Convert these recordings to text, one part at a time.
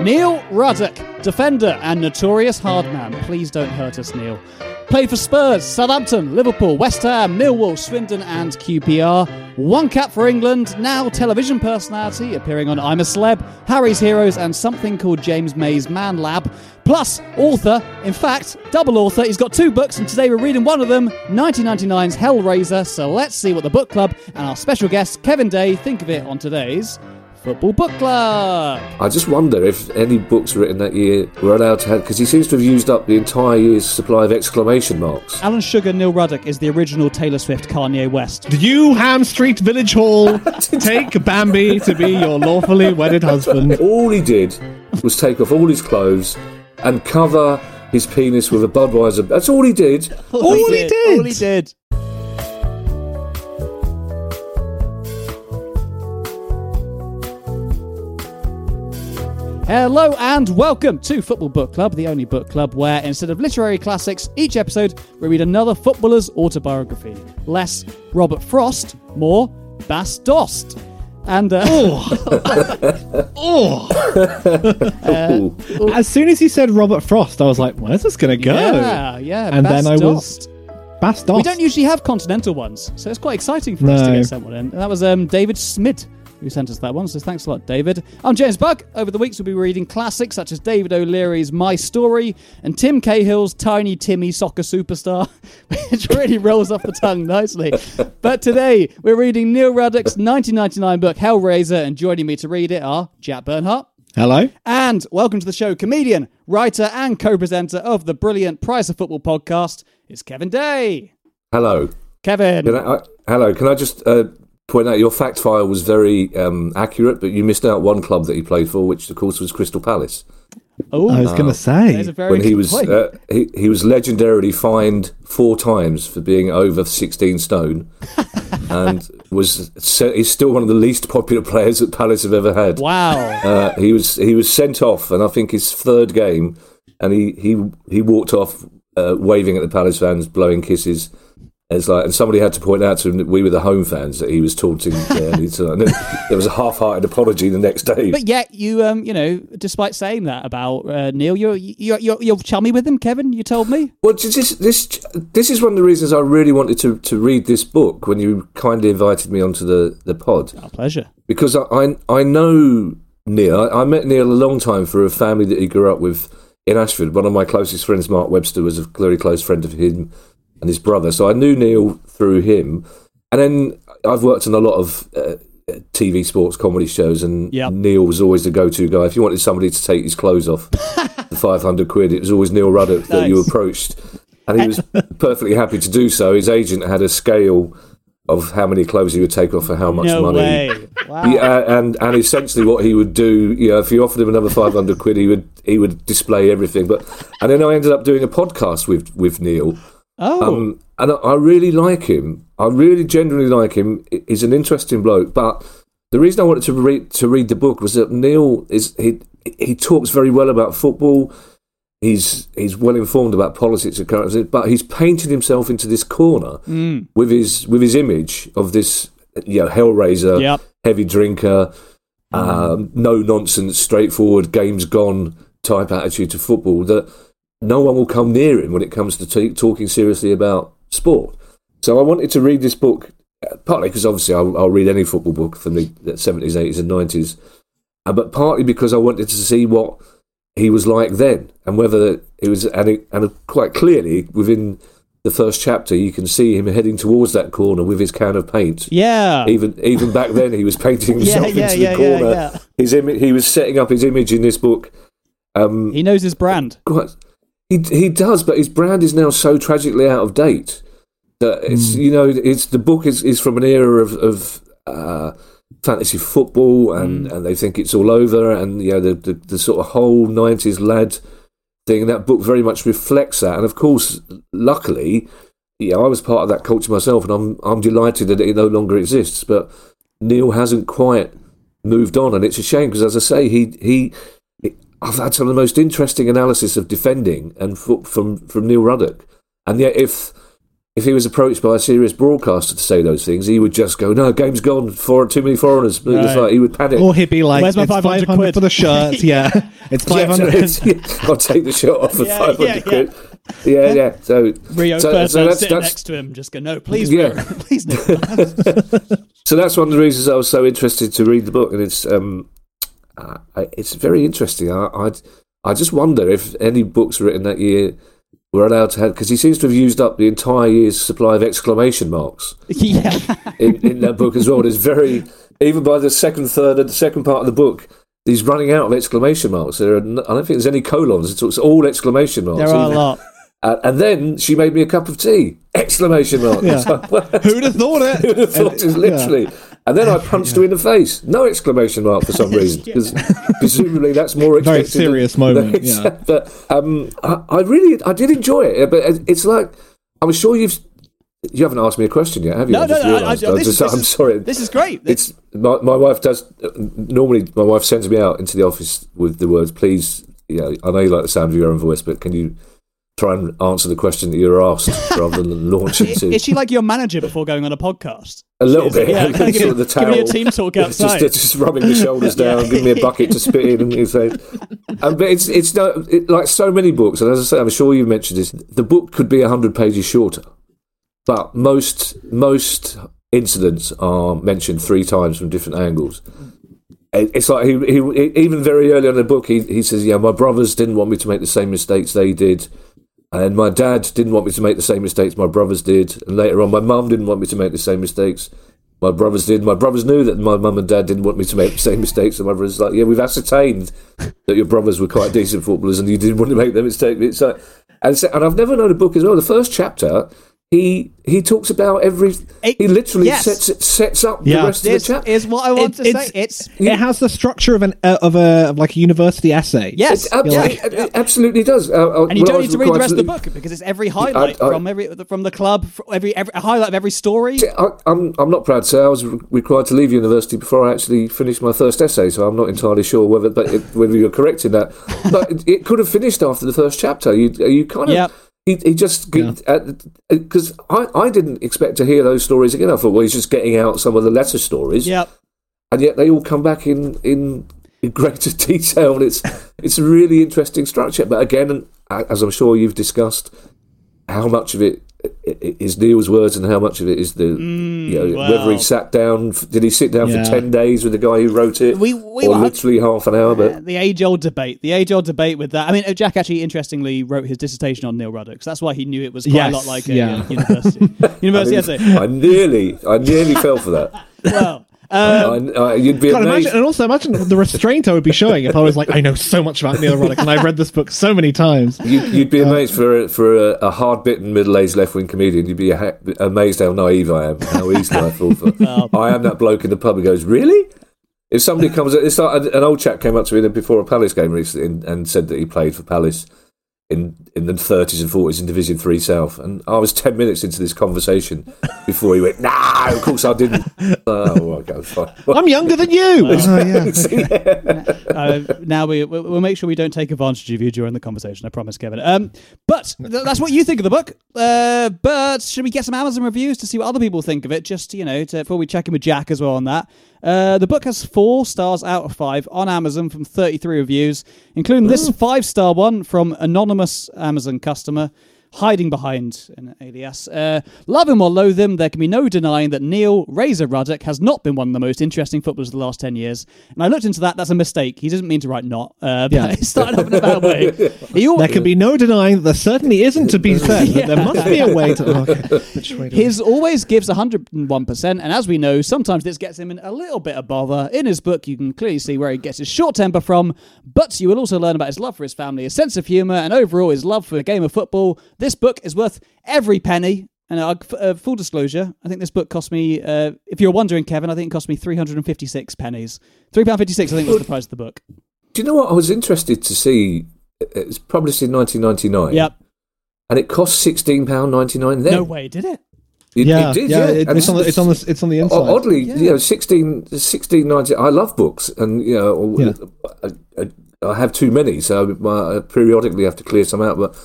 Neil Ruddock, defender and notorious hard man. Please don't hurt us, Neil. Played for Spurs, Southampton, Liverpool, West Ham, Millwall, Swindon, and QPR. One cap for England, now television personality, appearing on I'm a Celeb, Harry's Heroes, and something called James May's Man Lab. Plus, author, in fact, double author. He's got two books, and today we're reading one of them, 1999's Hellraiser. So let's see what the book club and our special guest, Kevin Day, think of it on today's Football Book Club. I just wonder if any books written that year were allowed to have, because he seems to have used up the entire year's supply of exclamation marks. Alan Sugar Neil Ruddock is the original Taylor Swift Kanye West. Did you, Ham Street Village Hall, take Bambi to be your lawfully wedded husband? All he did was take off all his clothes and cover his penis with a Budweiser. That's all he did. All he did. All he did. Hello and welcome to Football Book Club, the only book club where instead of literary classics, each episode we read another footballer's autobiography. Less Robert Frost, more Bas Dost. And uh, Oh, Ooh. as soon as he said Robert Frost, I was like, "Where's this gonna go?" yeah, yeah, And Bas then I Dost. was Bas Dost. We don't usually have continental ones, so it's quite exciting for us to get someone in. And that was um, David Smith who sent us that one, so thanks a lot, David. I'm James Buck. Over the weeks, we'll be reading classics such as David O'Leary's My Story and Tim Cahill's Tiny Timmy Soccer Superstar, which really rolls off the tongue nicely. But today, we're reading Neil Ruddock's 1999 book, Hellraiser, and joining me to read it are Jack Bernhardt. Hello. And welcome to the show, comedian, writer, and co presenter of the brilliant Price of Football podcast, it's Kevin Day. Hello. Kevin. Can I, I, hello. Can I just uh, point out your fact file was very um, accurate, but you missed out one club that he played for, which of course was Crystal Palace. Oh, I was gonna say. when he was point. uh, he, he was legendarily fined four times for being over 16 stone and was he's still one of the least popular players that Palace have ever had. wow. Uh, he was he was sent off, and I think his third game, and he he he walked off uh, waving at the Palace fans, blowing kisses. It's like, and somebody had to point out to him that we were the home fans that he was taunting. And he's, and then there was a half-hearted apology the next day. But yet, you, um, you know, despite saying that about uh, Neil, you're, you're you're you're chummy with him, Kevin. You told me. Well, this this this is one of the reasons I really wanted to, to read this book when you kindly invited me onto the, the pod Our pleasure. because I I, I know Neil. I, I met Neil a long time through a family that he grew up with in Ashford. One of my closest friends, Mark Webster, was a very close friend of him and his brother. So I knew Neil through him, and then I've worked on a lot of. Uh, TV sports comedy shows, and Yep. Neil was always the go-to guy. If you wanted somebody to take his clothes off, the five hundred quid, it was always Neil Ruddock that you approached, and he was perfectly happy to do so. His agent had a scale of how many clothes he would take off for how much No money. way. Wow. Yeah, and and essentially what he would do, you know, if you offered him another five hundred quid, he would he would display everything. But and then I ended up doing a podcast with with Neil, Oh, um, and I, I really like him. I really genuinely like him. He's an interesting bloke. But the reason I wanted to read to read the book was that Neil is he he talks very well about football. He's he's well informed about politics and current, but he's painted himself into this corner Mm. with his with his image of this you know hellraiser, Yep. heavy drinker, um, no nonsense, straightforward, games gone type attitude to football. That no one will come near him when it comes to t- talking seriously about sport. So I wanted to read this book partly because obviously I'll, I'll read any football book from the seventies, eighties, and nineties, uh, but partly because I wanted to see what he was like then, and whether it was, and, it, and quite clearly within the first chapter, you can see him heading towards that corner with his can of paint. Yeah. Even even back then, he was painting himself yeah, into yeah, the corner. His Im- he was setting up his image in this book. Um, He knows his brand. quite, he he does, but his brand is now so tragically out of date that it's Hmm. you know it's the book is, is from an era of of uh, fantasy football and, Hmm. and they think it's all over and you know the the, the sort of whole nineties lad thing. And that book very much reflects that, and of course, luckily, yeah, I was part of that culture myself, and I'm I'm delighted that it no longer exists. But Neil hasn't quite moved on, and it's a shame because, as I say, he he. I've had some of the most interesting analysis of defending and fo- from from Neil Ruddock, and yet if if he was approached by a serious broadcaster to say those things, he would just go, "No, game's gone. For too many foreigners." Right. like he would panic. Or he'd be like, Where's my 500 500 quid? for the shirt. Yeah. It's 500. so it's- I'll take the shirt off for Yeah, five hundred yeah, quid. Yeah, yeah. So Rio so, Ferdinand so that's, sitting that's next to him, just go, no, please, Yeah. Rio, please, no. so that's one of the reasons I was so interested to read the book, and it's um, uh, it's very interesting. I I I just wonder if any books written that year were allowed to have because he seems to have used up the entire year's supply of exclamation marks yeah. in, in that book as well. There's very even by the second third and the second part of the book. He's running out of exclamation marks. There are, I don't think there's any colons. It's, it's all exclamation marks. There are a lot. Uh, and then she made me a cup of tea! Exclamation mark! Yeah. Who'd have thought it? Who'd have thought it literally? And then I punched her in the face. No exclamation mark for some reason, because presumably that's more Very expected. than- serious moment, than- yeah. But um, I, I really, I did enjoy it. But it's like I'm sure you've you haven't asked me a question yet, have you? No, I've no, no. I, I, this I'm, is, this I'm is- sorry. This is great. It's my, my wife does normally. My wife sends me out into the office with the words, "Please, you know, I know you like the sound of your own voice, but can you try and answer the question that you're asked rather than launch into is she like your manager before going on a podcast? A little bit? Yeah, sort giving, of the giving you a team talk It's outside. just, just rubbing the shoulders down, giving me a bucket to spit in, and you say, um, but it's it's no, it, like so many books, and as I say, I'm sure you've mentioned this. The book could be hundred pages shorter, but most most incidents are mentioned three times from different angles. It's like he, he even very early on in the book, he, he says, "Yeah, my brothers didn't want me to make the same mistakes they did." And my dad didn't want me to make the same mistakes my brothers did. And later on, my mum didn't want me to make the same mistakes my brothers did. My brothers knew that my mum and dad didn't want me to make the same mistakes. And my brothers like, yeah, we've ascertained that your brothers were quite decent footballers and you didn't want to make them mistake. It's like, and, so, and I've never known a book as well. The first chapter, he he talks about every. It- he literally yes. sets sets up Yeah. the rest of this the chapter. is what I want It- to it's- say. It's It has the structure of an uh, of a of like a university essay. yes, It, ab- yeah. it- it absolutely does. Uh, uh, and you don't need to read the required rest of the book because it's every highlight I- from every from the club, fr- every, every a highlight of every story. I, I'm I'm not proud to say I was required to leave university before I actually finished my first essay, so I'm not entirely sure whether but it, whether you're correct in that. But it, it could have finished after the first chapter. You you kind of Yep. He, he just because uh, uh, I I didn't expect to hear those stories again. I thought well he's just getting out some of the lesser stories, Yep. and yet they all come back in in. In greater detail, and it's it's a really interesting structure. But again, uh, as I'm sure you've discussed, how much of it i- i- is Neil's words and how much of it is the you know, whether Mm, he sat down did he sit down Yeah. for 10 days with the guy who wrote it We- we or were- literally half an hour but Uh, the age-old debate. The age-old debate with that. I mean, uh, Jack actually interestingly wrote his dissertation on Neil Ruddock, so that's why he knew it was quite a lot like a yeah. uh, university university essay. I nearly I nearly fell for that Well, um, I, you'd be amazed imagine, and also imagine the restraint I would be showing if I was like, I know so much about Neil Ruddock and I've read this book so many times. you, you'd be amazed for a, for a, a hard-bitten middle-aged left-wing comedian. You'd be ha- amazed how naive I am, how easily I fall for. I am that bloke in the pub who goes, "Really?" If somebody comes, it's like an old chap came up to me before a Palace game recently and, and said that he played for Palace in in the 30s and 40s in Division Three South, and I was 10 minutes into this conversation before he went, "No, of course I didn't." oh, well, go fine. I'm younger than you. Oh, yeah. uh, now we we'll we'll make sure we don't take advantage of you during the conversation. I promise, Kevin. Um, but th- that's what you think of the book. Uh, but should we get some Amazon reviews to see what other people think of it? Just you know, to, before we check in with Jack as well on that. Uh, the book has four stars out of five on Amazon from 33 reviews, including this five star one from anonymous Amazon customer. Hiding behind an alias. Uh, love him or loathe him, there can be no denying that Neil Razor Ruddock has not been one of the most interesting footballers of the last 10 years. And I looked into that, that's a mistake. He doesn't mean to write not, uh, but Yeah. it started off in a bad way. He al- There can be no denying that there certainly isn't to be said. but There must be a way to. oh, Okay. Way His always gives 101%, and as we know, sometimes this gets him in a little bit of bother. In his book, you can clearly see where he gets his short temper from, but you will also learn about his love for his family, his sense of humour, and overall his love for the game of football. This book is worth every penny. And uh, uh, full disclosure, I think this book cost me, uh, if you're wondering, Kevin, I think it cost me 356 pennies. £3.56, I think, was the price of the book. Do you know what? I was interested to see. It was published in 1999. Yep. And it cost £16.99 then. No way, did it? It, yeah, it did, yeah. yeah. it- And it's, on the, it's on the it's on the inside. Oddly, you know, 16, 16 19 I love books, and you know, Yeah. I, I, I have too many, so I periodically have to clear some out. But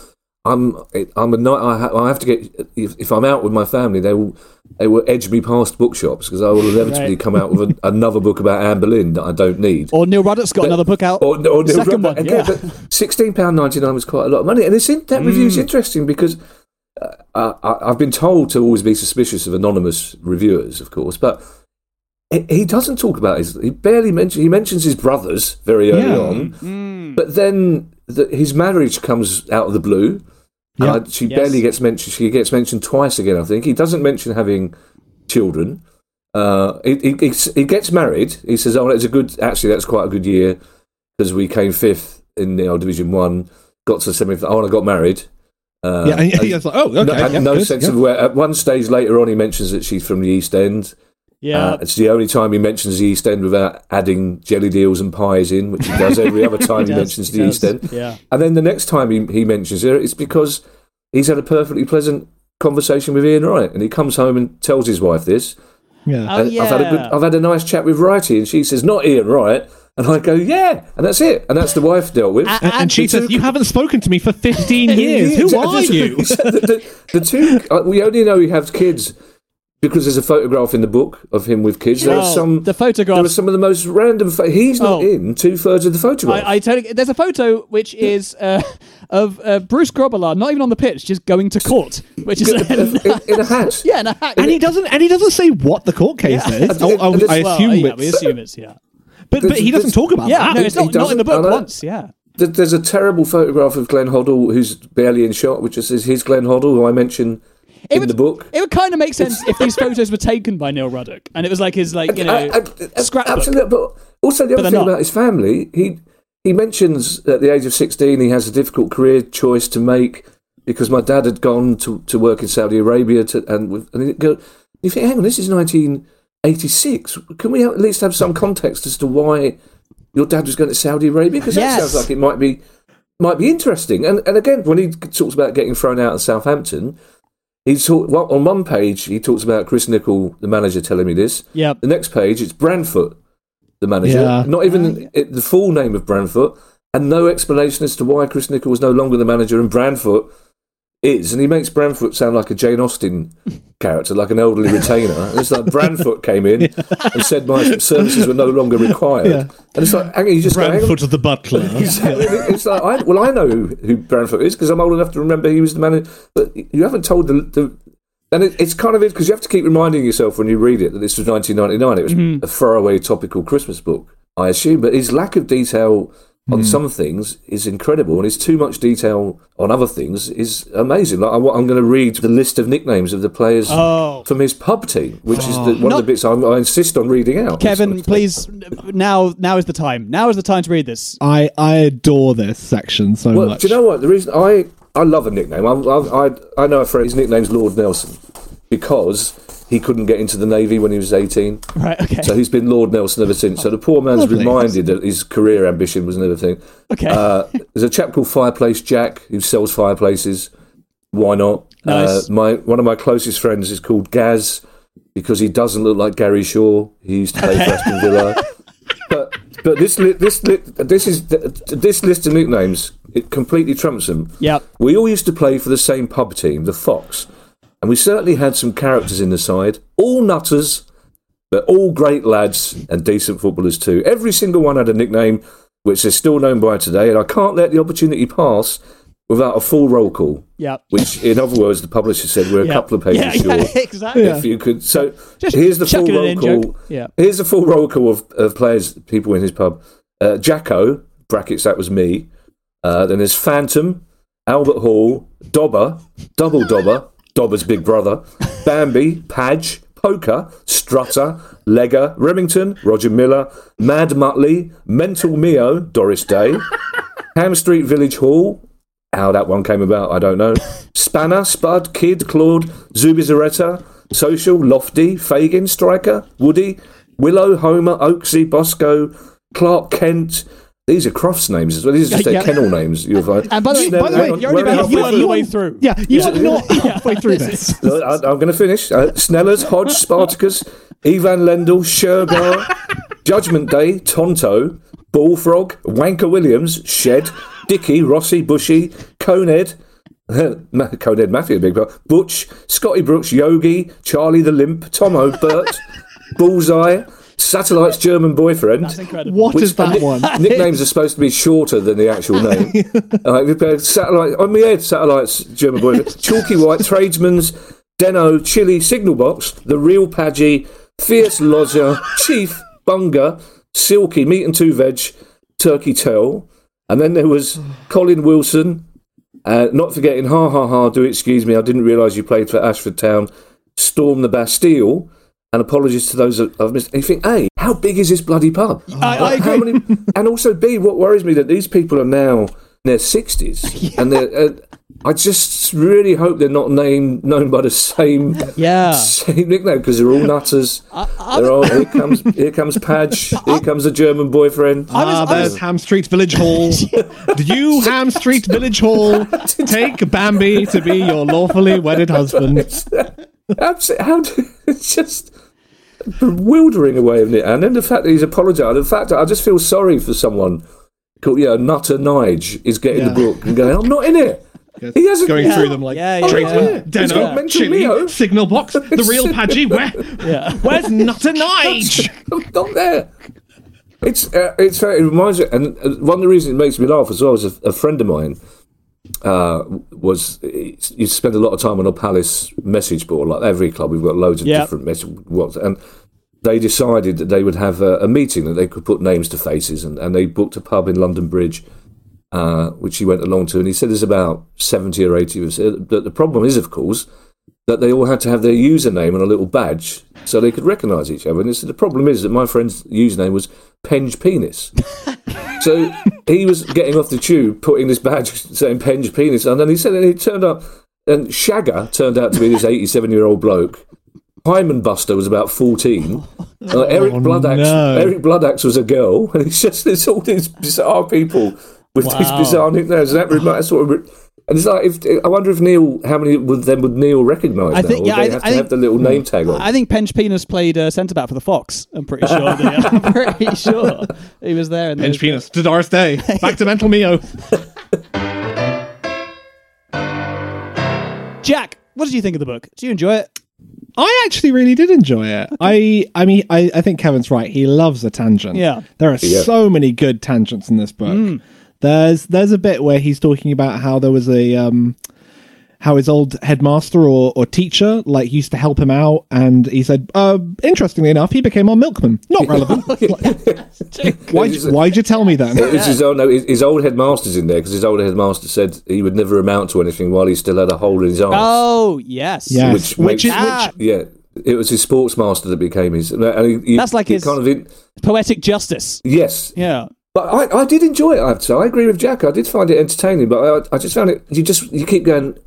I'm, I'm a night. I, ha- I have to get if, if I'm out with my family, they will, they will edge me past bookshops because I will inevitably Right. come out with a, another book about Anne Boleyn that I don't need. Or Neil Ruddock's got another book out. Or, or The second one, again, yeah. sixteen pound ninety nine was quite a lot of money, and it's in, that review Mm. is interesting because uh, I, I've been told to always be suspicious of anonymous reviewers, of course, but he, he doesn't talk about his. He barely mentions. He mentions his brothers very early Yeah. on, Mm. but then the, his marriage comes out of the blue. Yeah. Uh, she Yes. barely gets mentioned. She gets mentioned twice again. I think he doesn't mention having children. Uh, he, he, he, he gets married. He says, "Oh, it's a good. Actually, that's quite a good year because we came fifth in the old Division One. Got to semi. Oh, and I got married. Uh, yeah, and and he like, oh, okay. no, yeah, no good, sense yeah. of where. At one stage later on, he mentions that she's from the East End. Yeah. Uh, it's the only time he mentions the East End without adding jellied eels and pies in, which he does every other time he, does, mentions he the does. East End. Yeah. And then the next time he, he mentions it, it's because he's had a perfectly pleasant conversation with Ian Wright, and he comes home and tells his wife this. Yeah. Oh, And I've had a good. I've had a nice chat with Wrighty, and she says not Ian Wright, and I go yeah, and that's it, and that's the wife dealt with. and, and she says, two- "You haven't spoken to me for 15 years. Who are you?" the, the, the two, uh, we only know he has kids because there's a photograph in the book of him with kids. There are Oh, some. the there are some of the most random. Pho- he's not Oh. in two thirds of the photograph. I, I tell you, there's a photo which is uh, of uh, Bruce Grobbelaar, not even on the pitch, just going to court, which is in, in a hat. yeah, in a hat. And he doesn't. And he doesn't say what the court case Yeah. is. Oh, oh, And this- I well, assume yeah, we it's. assume it's yeah. But, but he doesn't talk about Yeah, that. no, it's not, not in the book once. Yeah, There's a terrible photograph of Glenn Hoddle who's barely in shot, which is his Glenn Hoddle, who I mention It in would- the book. it would kind of make sense if these photos were taken by Neil Ruddock, and it was like his like you know I- I- I- scrapbook. Absolutely, but also the other thing not. about his family, he he mentions at the age of sixteen he has a difficult career choice to make because my dad had gone to, to work in Saudi Arabia to, and with, and you go, you think, hang on, this is nineteen eighty six. Can we at least have some context as to why your dad was going to Saudi Arabia? Because that Yes. sounds like it might be might be interesting. And and again, when he talks about getting thrown out of Southampton. He talk, well, on one page he talks about Chris Nicholl, the manager, telling me this. yeah, The next page, it's Branfoot, the manager. Yeah. Not even it, the full name of Branfoot, and no explanation as to why Chris Nicholl was no longer the manager and Branfoot is. And he makes Branfoot sound like a Jane Austen character, like an elderly retainer. And it's like Branfoot came in and said my services were no longer required. Yeah. And it's like, hang on, you just go. Branfoot the butler. It's like, I, well, I know who Branfoot is because I'm old enough to remember he was the manager. But you haven't told the. the and it, it's kind of because you have to keep reminding yourself when you read it that this was 1999. It was Mm-hmm. a throwaway topical Christmas book, I assume. But his lack of detail Mm. on some things is incredible, and his too much detail on other things is amazing. Like I, am going to read the list of nicknames of the players Oh. from his pub team, which is the, one Not- of the bits I, I insist on reading out. Kevin, please, now now is the time. Now is the time to read this. I I adore this section so Well, much. do you know what? The reason I I love a nickname. I I I, I know a friend. His nickname's Lord Nelson because he couldn't get into the navy when he was eighteen. Right. Okay. So he's been Lord Nelson ever since. So the poor man's Lovely. reminded that his career ambition was another thing. okay. Uh, there's a chap called Fireplace Jack who sells fireplaces. Why not? Nice. Uh, my one of my closest friends is called Gaz because he doesn't look like Gary Shaw. He used to play for Aston Villa. But but this li- this li- this is this list of nicknames. It completely trumps them. Yep. We all used to play for the same pub team, the Fox, and we certainly had some characters in the side. All nutters, but all great lads and decent footballers too. Every single one had a nickname which is still known by today, and I can't let the opportunity pass without a full roll call. Yep. Which, in other words, the publisher said we're a couple of pages yeah, short. Yeah, exactly. If you could, so Just here's the full roll call. Yeah. Here's the full roll call of, of players, people in his pub. Uh, Jacko, brackets, that was me. Uh, then there's Phantom, Albert Hall, Dobber, Double Dobber, Dobber's big brother, Bambi, Padge, Poker, Strutter, Legger, Remington, Roger Miller, Mad Mutley, Mental Mio, Doris Day, Ham Street Village Hall. How that one came about, I don't know. Spanner, Spud, Kid, Claude, Zubizarreta, Social, Lofty, Fagin, Striker, Woody, Willow, Homer, Oaksy, Bosco, Clark Kent. These are Crufts names as well. These are just their Yeah. kennel names. You'll find. And by the, way, by the way, you're only where about are we halfway way through. Yeah, you are not halfway through this. I, I'm going to finish. Uh, Snellers, Hodge, Spartacus, Ivan Lendl, Shergar, Judgment Day, Tonto, Bullfrog, Wanker Williams, Shed, Dicky, Rossi, Bushy, Coned, Coned Matthew, big part, Butch, Scotty Brooks, Yogi, Charlie the Limp, Tomo, Bert, Bullseye, Satellite's German boyfriend. That's incredible. What is that nick- one? Nicknames are supposed to be shorter than the actual name. uh, satellite on my head. Satellites, German boy, Chalky White, Tradesman's, Deno, Chili, Signal Box, the Real Padgy, Fierce Lodger, Chief, Bunga, Silky, Meat and Two Veg, Turkey Tell, and then there was Colin Wilson. Uh, not forgetting, ha ha ha, do excuse me, I didn't realise you played for Ashford Town. Storm the Bastille, and apologies to those that I've missed. And you think, A, how big is this bloody pub? I- I agree. many- and also, B, what worries me that these people are now in their 60s. And they're, uh, I just really hope they're not named known by the same Yeah. same nickname because they're all nutters. they're all, here comes here comes Padge, here comes the German boyfriend. Ah, there's Ham Street Village Hall. Did you, Ham Street Village Hall, take Bambi to be your lawfully wedded husband? Abs- How do, it's just bewildering a way of it. And then the fact that he's apologised, the fact that I just feel sorry for someone called, you know, Nutter Nige is getting the book and going, I'm not in it. He hasn't Going through them like Yeah, yeah, tradesman, yeah. Deno, mental Chili, Leo. Signal Box, the real Padgy. Where? Yeah. Where's Nutter Nige? Not there. It's uh, it's very, it reminds me, and uh, one of the reasons it makes me laugh as well is a, a friend of mine uh, was you spend a lot of time on a Palace message board, like every club. We've got loads of Yeah. different message boards, and they decided that they would have a, a meeting that they could put names to faces, and, and they booked a pub in London Bridge. Uh, which he went along to, and he said there's about 70 or 80 of us. But The, the problem is, of course, that they all had to have their username and a little badge so they could recognise each other. And he said the problem is that my friend's username was Penge Penis. so he was getting off the tube, putting this badge saying Penge Penis, and then he said, and he turned up, and Shagger turned out to be this 87 year old bloke. Hyman Buster was about 14. Uh, Eric Bloodaxe, no. Eric Bloodaxe was a girl, and it's just it's all these bizarre people with these bizarre nicknames. And that remi- that's sort of, and it's like, if, I wonder if Neil, how many would then would Neil recognise I now? think- Or yeah, they I- have I to think- have the little name tag on. I think Penge Penis played uh, centre back for the Fox. I'm pretty sure. yeah. I'm pretty sure he was there. In Pinch those- penis to Doris Day. Back to Mental Mio. Jack, what did you think of the book? Do you enjoy it? I actually really did enjoy it. I, I mean, I, I think Kevin's right. He loves a tangent. Yeah. there are Yeah. so many good tangents in this book. There's there's a bit where he's talking about how there was a um, how his old headmaster or, or teacher like used to help him out, and he said, uh, interestingly enough, he became our milkman. Not relevant. why'd, you- why'd you tell me that It was his old, no, his, his old headmaster's in there because his old headmaster said he would never amount to anything while he still had a hole in his arse. Oh yes. Yeah. which, Which makes- is- Ah. yeah, it was his sports master that became his. And he, he- That's like he his- kind of in, Poetic justice. yes, Yeah. But I, I did enjoy it. I have to say. I agree with Jack. I did find it entertaining, but I, I just found it. You just you keep going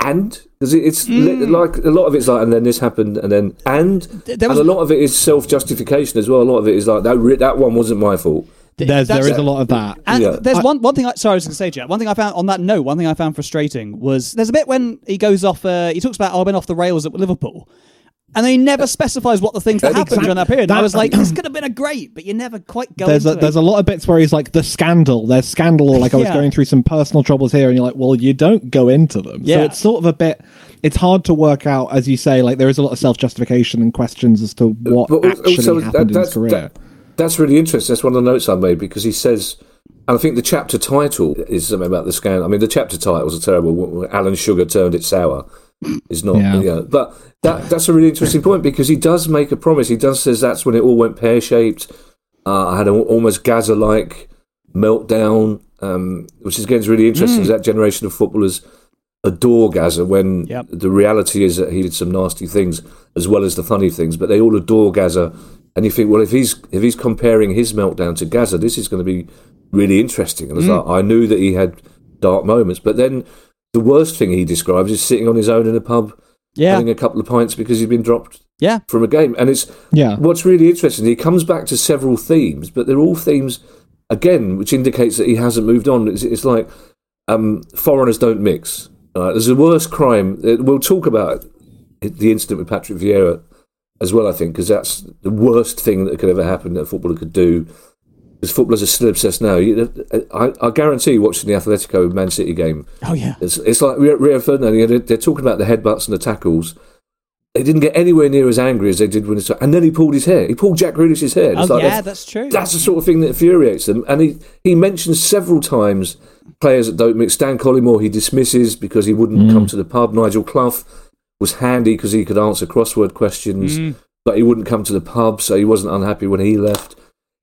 and because it, it's li- Mm. like a lot of it's like and then this happened and then and there was- and a lot of it is self justification as well. A lot of it is like that. re- That one wasn't my fault. There's there That's- is a lot of that. And Yeah. there's I- one one thing. I, sorry, I was going to say, Jack. One thing I found on that note. One thing I found frustrating was there's a bit when he goes off. Uh, he talks about oh, I went off the rails at Liverpool, and then he never specifies what the things that happened during that period. I was like, this could have been a great, but you never quite go there's into a, there's a lot of bits where he's like the scandal there's scandal or like i was Yeah. going through some personal troubles here and you're like well you don't go into them Yeah. so it's sort of a bit it's hard to work out as you say like there is a lot of self-justification and questions as to what But actually also happened that, in his that's career that, that's really interesting. That's one of the notes I made because he says And I think the chapter title is something about the scandal. I mean, the chapter titles are terrible. Alan Sugar turned it sour. Is not, Yeah. yeah. But that that's a really interesting point because he does make a promise. He does says that's when it all went pear shaped. Uh, I had an almost Gaza like meltdown, um, which is again is really interesting. is That generation of footballers adore Gaza when Yep. the reality is that he did some nasty things as well as the funny things, but they all adore Gaza. And you think, well, if he's if he's comparing his meltdown to Gaza, this is going to be really interesting. And it's like I knew that he had dark moments, but then the worst thing he describes is sitting on his own in a pub Yeah. having a couple of pints because he's been dropped Yeah. from a game. And it's Yeah. what's really interesting. He comes back to several themes, but they're all themes again, which indicates that he hasn't moved on. It's, it's like um, foreigners don't mix. Uh, there's a worse crime. Uh, We'll talk about it, the incident with Patrick Vieira as well. I think because that's the worst thing that could ever happen that a footballer could do. Because footballers are still obsessed now. You, I, I guarantee watching the Atletico Man City game, Oh yeah. it's, it's like Rio, Ferdinand. you know, They're, they're talking about the headbutts and the tackles. They didn't get anywhere near as angry as they did when it's. And then he pulled his hair. He pulled Jack Grealish's hair. It's Oh like yeah, that's, that's true. that's the sort of thing that infuriates them. And he, he mentions several times players that don't mix. Stan Collymore he dismisses because he wouldn't mm. come to the pub. Nigel Clough was handy because he could answer crossword questions, mm. but he wouldn't come to the pub, so he wasn't unhappy when he left.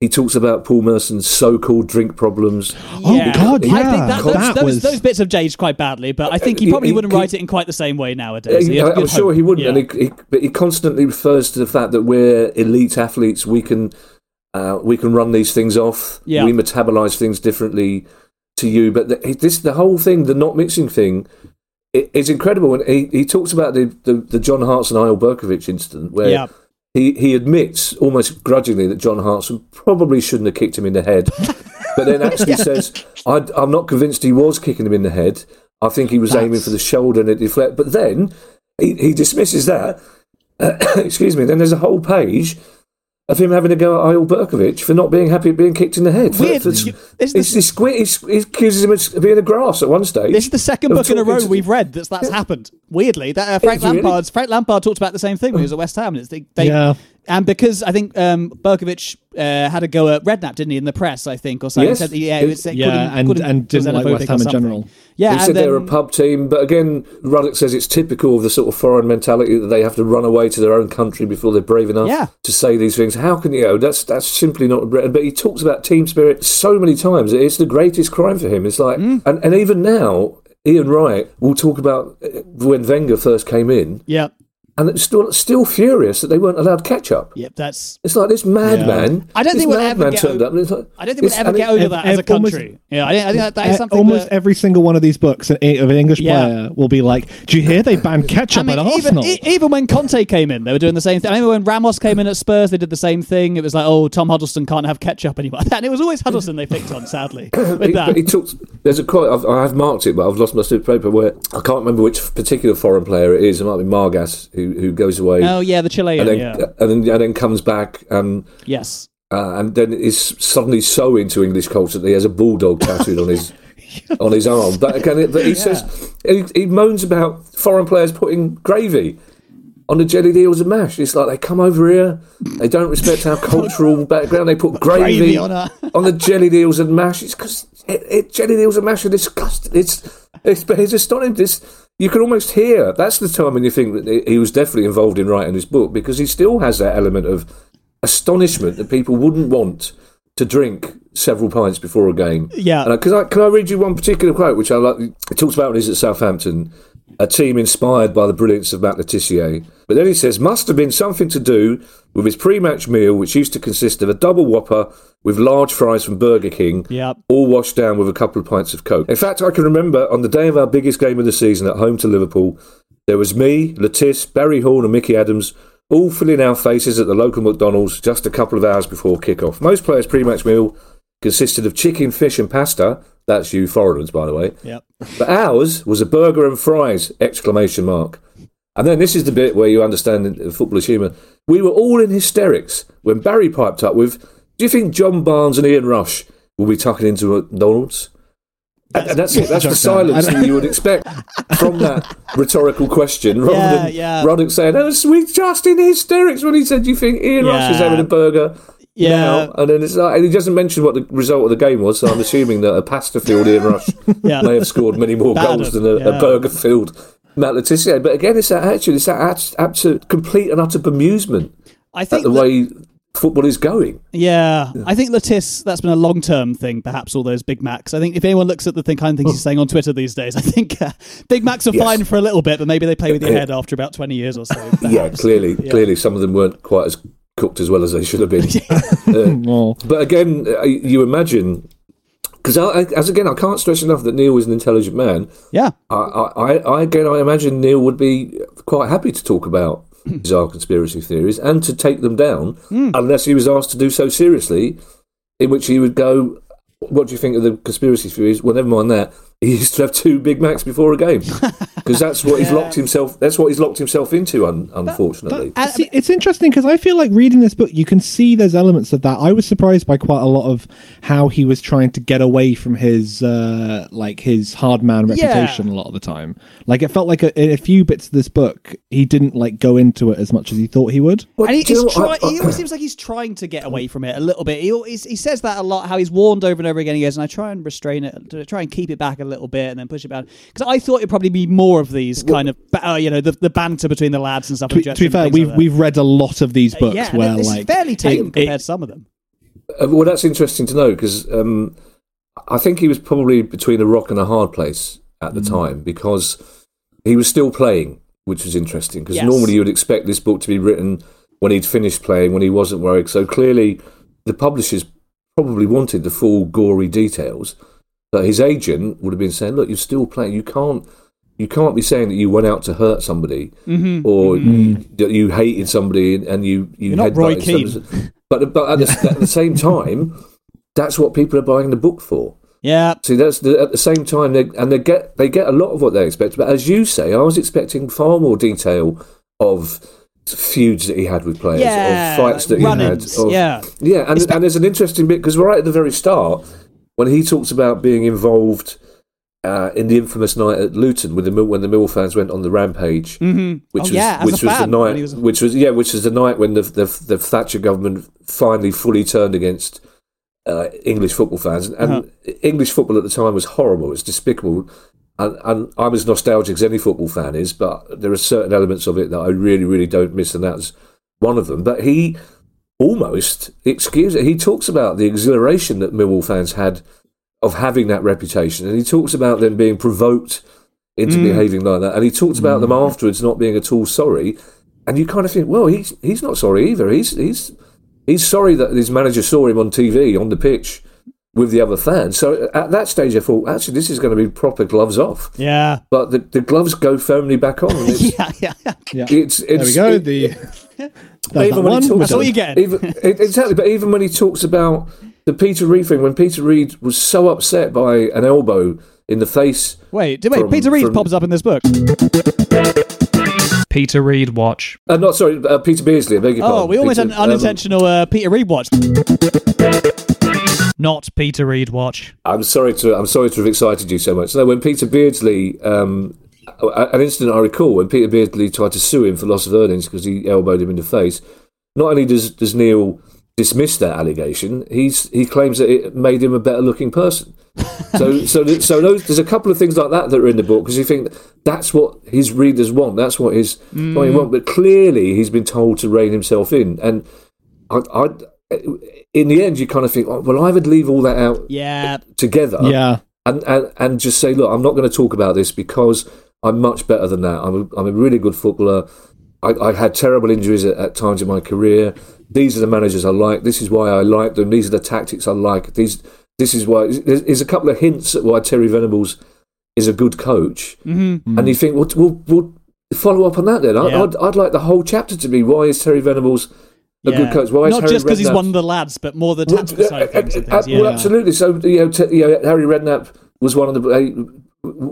He talks about Paul Merson's so-called drink problems. Oh, Yeah. God, I yeah. think that, those, That those, was- those bits have aged quite badly, but I think he He- probably he- wouldn't he- write it in quite the same way nowadays. Yeah, You'd- I'm you'd sure hope. he wouldn't, Yeah. and he, he, but he constantly refers to the fact that we're elite athletes. We can uh, we can run these things off. Yeah. We metabolize things differently to you. But the, this the whole thing, the not mixing thing, it, is incredible. And he, he talks about the, the, the John Hartson Eyal Berkovic incident where Yeah. He, he admits almost grudgingly that John Hartson probably shouldn't have kicked him in the head, but then actually says, I, "I'm not convinced he was kicking him in the head. I think he was aiming for the shoulder and it deflected." But then he, he dismisses that. excuse me. Then there's a whole page of him having to go at Eyal Berkovic for not being happy at being kicked in the head. For- Weird. for- You- this is it's this squid. He accuses him of being a grass at one stage. This is the second book in a row to- we've read that's that's happened. Weirdly, that uh, Frank It's really- Lampard's Frank Lampard talked about the same thing when he was at West Ham. and It's they, they, Yeah. And because I think um, Berkovic uh, had a go at Redknapp, didn't he, in the press? I think or something. Yes. Said, yeah, it was, it Yeah, couldn't- and- couldn't- and didn't like West Ham in general. Yeah, He said they're a pub team, but again, Ruddock says it's typical of the sort of foreign mentality that they have to run away to their own country before they're brave enough Yeah. to say these things. How can you go? That's that's simply not. Britain. But he talks about team spirit so many times. It's the greatest crime for him. It's like, Mm. and, and even now, Ian Wright will talk about uh, when Wenger first came in, Yeah, and it's still still furious that they weren't allowed ketchup. yeah, that's. It's like this madman. I don't think we'll ever get turned up. like- I don't think we'll ever get over that as a ev- almost- country. yeah, I, think- I think that, that is something. Almost that, every single one of these books of an English Yeah. player will be like, "Do you hear they banned ketchup I mean, at even, Arsenal?" e- even when Conte came in, they were doing the same thing. I remember when Ramos came in at Spurs, they did the same thing. It was like, oh, Tom Huddlestone can't have ketchup anymore. And it was always Huddlestone they picked on, sadly, with He, that. he talks. There's a quote. I've, I have marked it, but I've lost my stupid paper. Where I can't remember which particular foreign player it is. It might be Margas who who goes away oh, yeah, the Chilean, and then yeah. and then and then comes back and yes. uh, and then is suddenly so into English culture that he has a bulldog tattooed on his on his arm. But again, but he says he, he moans about foreign players putting gravy. On the jellied eels and mash, it's like they come over here, they don't respect our cultural background. They put gravy, Gravy on our- on the jellied eels and mash. It's because it, it, jellied eels and mash are disgusting. It's it's, it's astonishing. This you can almost hear. That's the time when you think that he- was definitely involved in writing this book because he still has that element of astonishment that people wouldn't want to drink several pints before a game. Yeah. Because I, can I read you one particular quote which I like? It talks about when he's at Southampton, a team inspired by the brilliance of Matt Le Tissier. But then he says, must have been something to do with his pre-match meal, which used to consist of a double whopper with large fries from Burger King, Yep. all washed down with a couple of pints of Coke. In fact, I can remember on the day of our biggest game of the season at home to Liverpool, there was me, Le Tiss, Barry Horne, and Micky Adams all filling our faces at the local McDonald's just a couple of hours before kick-off. Most players' pre-match meal consisted of chicken, fish, and pasta. That's you foreigners, by the way. Yep. But ours was a burger and fries! Exclamation mark. And then this is the bit where you understand the footballer's humour. We were all in hysterics when Barry piped up with, "Do you think John Barnes and Ian Rush will be tucking into McDonald's?" And, and that's it. That's the silence that you would expect from that rhetorical question, rather Yeah, than yeah. Ruddock saying, "Oh, we just in hysterics" when he said, "Do you think Ian Rush is having a burger Yeah. now, and then it's like, and he doesn't mention what the result of the game was. So I'm assuming that a pasta field Ian Rush Yeah. may have scored many more Bad goals of- than a, yeah. a Bergerfield Matt Le Tissier. But again, it's that attitude. It's that at, absolute complete and utter bemusement I at think the that- way football is going. Yeah, I think Le Tiss, that's been a long term thing, perhaps, all those Big Macs. I think if anyone looks at the thing, kind of things he's saying on Twitter these days, I think uh, Big Macs are Yes. fine for a little bit, but maybe they play with your head after about 20 years or so. Yeah, clearly, Yeah. clearly, some of them weren't quite as cooked as well as they should have been. Uh, But again, uh, you imagine because I, I- as again, I can't stress enough that Neil is an intelligent man. Yeah. I, I, I again, I imagine Neil would be quite happy to talk about bizarre conspiracy theories and to take them down, unless he was asked to do so seriously. In which he would go, "What do you think of the conspiracy theories?" Well, never mind that. He used to have two Big Macs before a game because that's what he's locked himself. That's what he's locked himself into. Un, unfortunately, See, it's interesting because I feel like reading this book, you can see there's elements of that. I was surprised by quite a lot of how he was trying to get away from his uh, like his hard man Yeah. reputation a lot of the time. Like it felt like a, in a few bits of this book, he didn't like go into it as much as he thought he would. Well, and he, you he's know try- I- I- he always seems like he's trying to get away from it a little bit. He, always, he says that a lot, how he's warned over and over again. He goes, and I try and restrain it, try and keep it back a little bit and then push it back. Because I thought it'd probably be more of these kind of, ba- uh, you know, the, the banter between the lads and stuff. To, to be fair, we've like we've read a lot of these books yeah, and where it's like fairly tame it- compared it- to some of them. Uh, well, that's interesting to know because um, I think he was probably between a rock and a hard place at the Mm. time because he was still playing, which was interesting because Yes. normally you would expect this book to be written when he'd finished playing, when he wasn't worried. So clearly, the publishers probably wanted the full gory details, but his agent would have been saying, "Look, you're still playing. You can't." You can't be saying that you went out to hurt somebody or that you hated somebody and, you you Mm-hmm. You're not Roy somebody. But but at the, at the same time, that's what people are buying the book for. Yeah. See, that's the, at the same time, they, and they get they get a lot of what they expect. But as you say, I was expecting far more detail of feuds that he had with players, Yeah, of fights that he had. Of, yeah. yeah, and, and there's an interesting bit because right at the very start, when he talks about being involved uh, in the infamous night at Luton with the when the Mill fans went on the rampage, Mhm. which Oh, was yeah, which was the night was- which was yeah which was the night when the the, the Thatcher government finally fully turned against uh, English football fans and Uh-huh. English football at the time was horrible it's despicable and, and I'm as nostalgic as any football fan is but there are certain elements of it that I really really don't miss and that's one of them but he almost excuse it he talks about the exhilaration that Millwall fans had of having that reputation and he talks about them being provoked into Mm. behaving like that. And he talks about them afterwards not being at all sorry. And you kind of think, well, he's he's not sorry either. He's he's he's sorry that his manager saw him on TV on the pitch with the other fans. So at that stage, I thought, actually, this is going to be proper gloves off. Yeah. But the, the gloves go firmly back on. It's, Yeah, yeah, yeah. Yeah. it's, there we go. it- the even that when he one. talks- That's all you get. Even, it- exactly, but even when he talks about the Peter Reid thing, when Peter Reid was so upset by an elbow in the face Wait, did, wait, From- Peter Reid from- pops up in this book. Peter Reid watch. Uh, not sorry, uh, Peter Beardsley. I beg your Oh, pardon. we almost had Peter, an um, unintentional uh, Peter Reid watch. Not Peter Reid watch. I'm sorry to I'm sorry to have excited you so much. No, when Peter Beardsley, um, a- Oh, an incident I recall when Peter Beardsley tried to sue him for loss of earnings because he elbowed him in the face. Not only does does Neil dismiss that allegation, he's he claims that it made him a better looking person. So so th- so those, there's a couple of things like that that are in the book because you think that's what his readers want. That's what his mm. what he want. But clearly he's been told to rein himself in, and I. I in the end, you kind of think, oh, well, I would leave all that out Yeah. together yeah. and, and and just say, look, I'm not going to talk about this because I'm much better than that. I'm a, I'm a really good footballer. I, I had terrible injuries at, at times in my career. These are the managers I like. This is why I like them. These are the tactics I like. These this is why. There's, there's a couple of hints at why Terry Venables is a good coach, Mm-hmm. and you think, well, we'll, we'll follow up on that then. I, Yeah. I'd, I'd like the whole chapter to be why is Terry Venables a yeah. good coach? Why is Not just because he's one of the lads, but more the well, tactical side of things. uh, uh, yeah. Well, absolutely. So you know, t- you know, Harry Redknapp was one of the. Uh,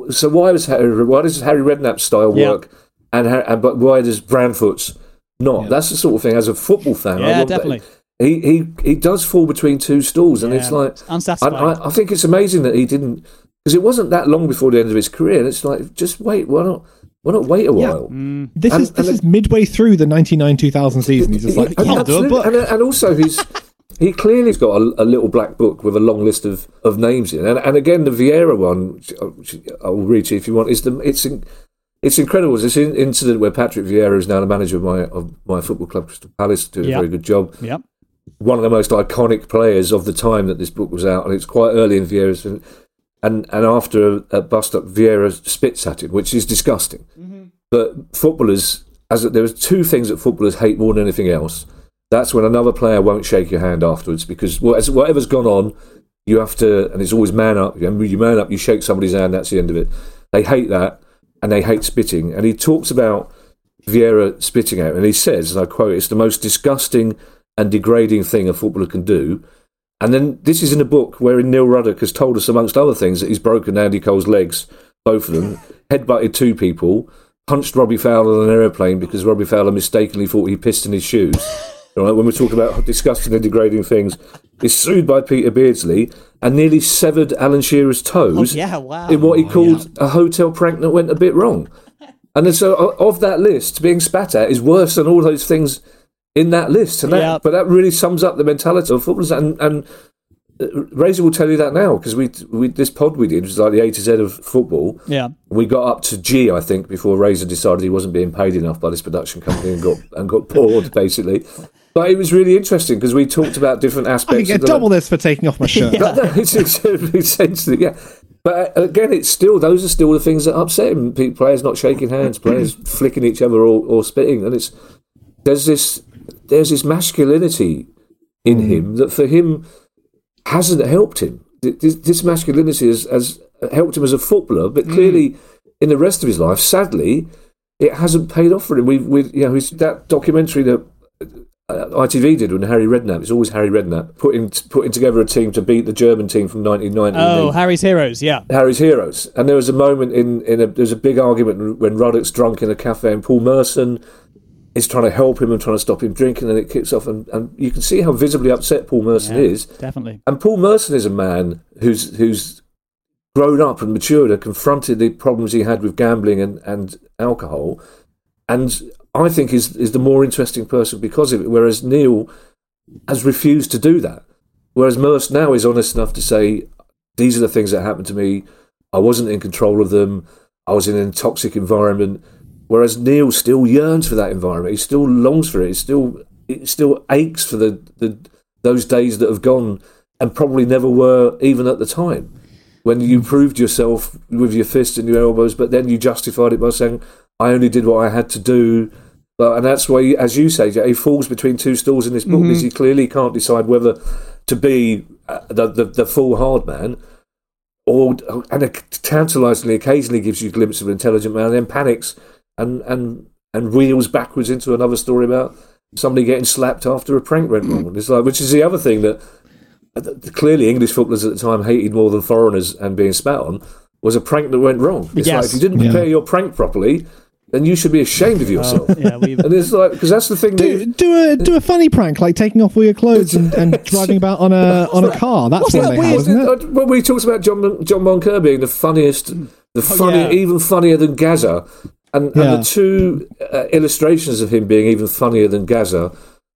so why was Harry? Why does Harry Redknapp's style Yeah. work? And, and but why does Branfoot's not? That's the sort of thing. As a football fan, I Yeah, want that- definitely. He he he does fall between two stools, and Yeah, it's like it's. I, I, I think it's amazing that he didn't because it wasn't that long before the end of his career, and it's like just wait. Why not? Why not wait a Yeah. while? Mm. This And- is this and is midway through the 99 2000 season. He's just like, And I'll do a absolutely. book. And, and also his he clearly's got a, a little black book with a long list of, of names in, and, and again the Vieira one, which I- which I'll read to you if you want. Is the it's in, it's incredible. This in- incident where Patrick Vieira is now the manager of my of my football club, Crystal Palace, doing Yeah. a very good job. Yep. One of the most iconic players of the time that this book was out, and it's quite early in Vieira's. And and after a, a bust up, Vieira spits at him, which is disgusting. Mm-hmm. But footballers, as there are two things that footballers hate more than anything else. That's when another player won't shake your hand afterwards because whatever's gone on, you have to, and it's always man up. You man up, you shake somebody's hand. That's the end of it. They hate that, and they hate spitting. And he talks about Vieira spitting out, and he says, and I quote, "It's the most disgusting and degrading thing a footballer can do." And then this is in a book wherein Neil Ruddock has told us, amongst other things, that he's broken Andy Cole's legs, both of them, headbutted two people, punched Robbie Fowler on an aeroplane because Robbie Fowler mistakenly thought he pissed in his shoes. Right, when we talk about disgusting and degrading things, is sued by Peter Beardsley and nearly severed Alan Shearer's toes Oh, yeah, wow. in what he called a hotel prank that went a bit wrong. And so of that list, being spat at is worse than all those things in that list. And that, Yeah. But that really sums up the mentality of footballers. And, and uh, Razor will tell you that now because we, we this pod we did was like the A to Z of football. Yeah. We got up to G, I think, before Razor decided he wasn't being paid enough by this production company and got and got bored, basically. But it was really interesting because we talked about different I aspects. can get of the, double this for taking off my shirt. no, no, it's, it's essentially, yeah. But uh, again, it's still those are still the things that upset him. Players not shaking hands, players flicking each other or, or spitting, and it's there's this there's this masculinity in him that for him hasn't helped him. This, this masculinity has, has helped him as a footballer, but clearly in the rest of his life, sadly, it hasn't paid off for him. We've, we you know, his, that documentary that ITV did when Harry Redknapp, it's always Harry Redknapp, putting putting together a team to beat the German team from 1990. Oh, Harry's Heroes. Yeah. Harry's Heroes. And there was a moment in, in a, there was a big argument when Ruddock's drunk in a cafe and Paul Merson is trying to help him and trying to stop him drinking and it kicks off and, and you can see how visibly upset Paul Merson Yeah, is. Definitely. And Paul Merson is a man who's who's grown up and matured and confronted the problems he had with gambling and, and alcohol, and I think is is the more interesting person because of it. Whereas Neil has refused to do that. Whereas Merce now is honest enough to say, "These are the things that happened to me. I wasn't in control of them. I was in a toxic environment." Whereas Neil still yearns for that environment. He still longs for it. He still it still aches for the, the those days that have gone and probably never were even at the time when you mm. proved yourself with your fists and your elbows, but then you justified it by saying, "I only did what I had to do." But, and that's why, as you say, he falls between two stools in this book because he clearly can't decide whether to be uh, the, the the full hard man, or and it tantalisingly occasionally gives you a glimpse of an intelligent man, and then panics and and and wheels backwards into another story about somebody getting slapped after a prank went wrong. It's like, which is the other thing that uh, clearly English footballers at the time hated more than foreigners and being spat on was a prank that went wrong. It's Yes. like if you didn't Yeah. prepare your prank properly, then you should be ashamed of yourself. Yeah, we've And it's like because that's the thing. Do, do a do a funny prank like taking off all your clothes and, and driving about on a on a car. That's what that they have, isn't it? When we talked about John John Bon Kerr being the funniest, the funny, yeah. even funnier than Gaza, and, Yeah. and the two uh, illustrations of him being even funnier than Gaza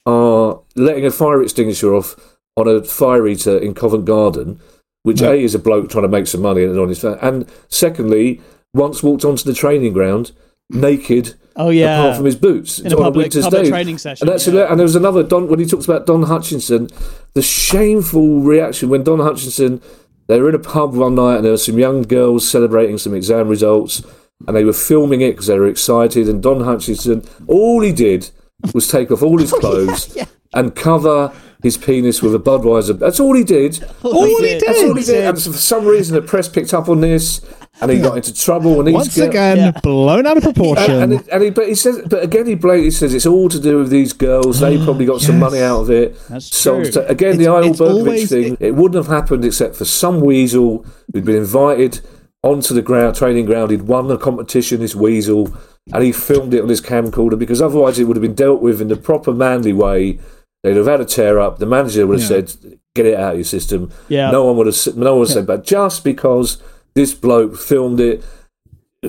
are letting a fire extinguisher off on a fire eater in Covent Garden, which Yeah. a is a bloke trying to make some money and on his fa- and secondly, once walked onto the training ground naked. Oh, yeah. apart from his boots In a on public- a winter's public day. training session, and that's yeah. and there was another Don when he talks about Don Hutchinson, the shameful reaction when Don Hutchinson they were in a pub one night and there were some young girls celebrating some exam results and they were filming it because they were excited and Don Hutchinson all he did was take off all his oh, clothes and cover his penis with a Budweiser. That's all he did. All he did. That's all he did. And for some reason, the press picked up on this, and he got into trouble. And he's Once get- again, Yeah. blown out of proportion. and, and, it, and he, but he says, but again, he blatantly says it's all to do with these girls. They probably got some money out of it. That's So- true. so again, the It's- Eyal it's Berkovic thing, it, wouldn't have happened except for some weasel who'd been invited onto the ground, training ground. He'd won the competition, this weasel, and he filmed it on his camcorder because otherwise it would have been dealt with in the proper manly way. They'd have had a tear up. The manager would have Yeah. said, "Get it out of your system." Yeah. No one would have. No one would have said, but just because this bloke filmed it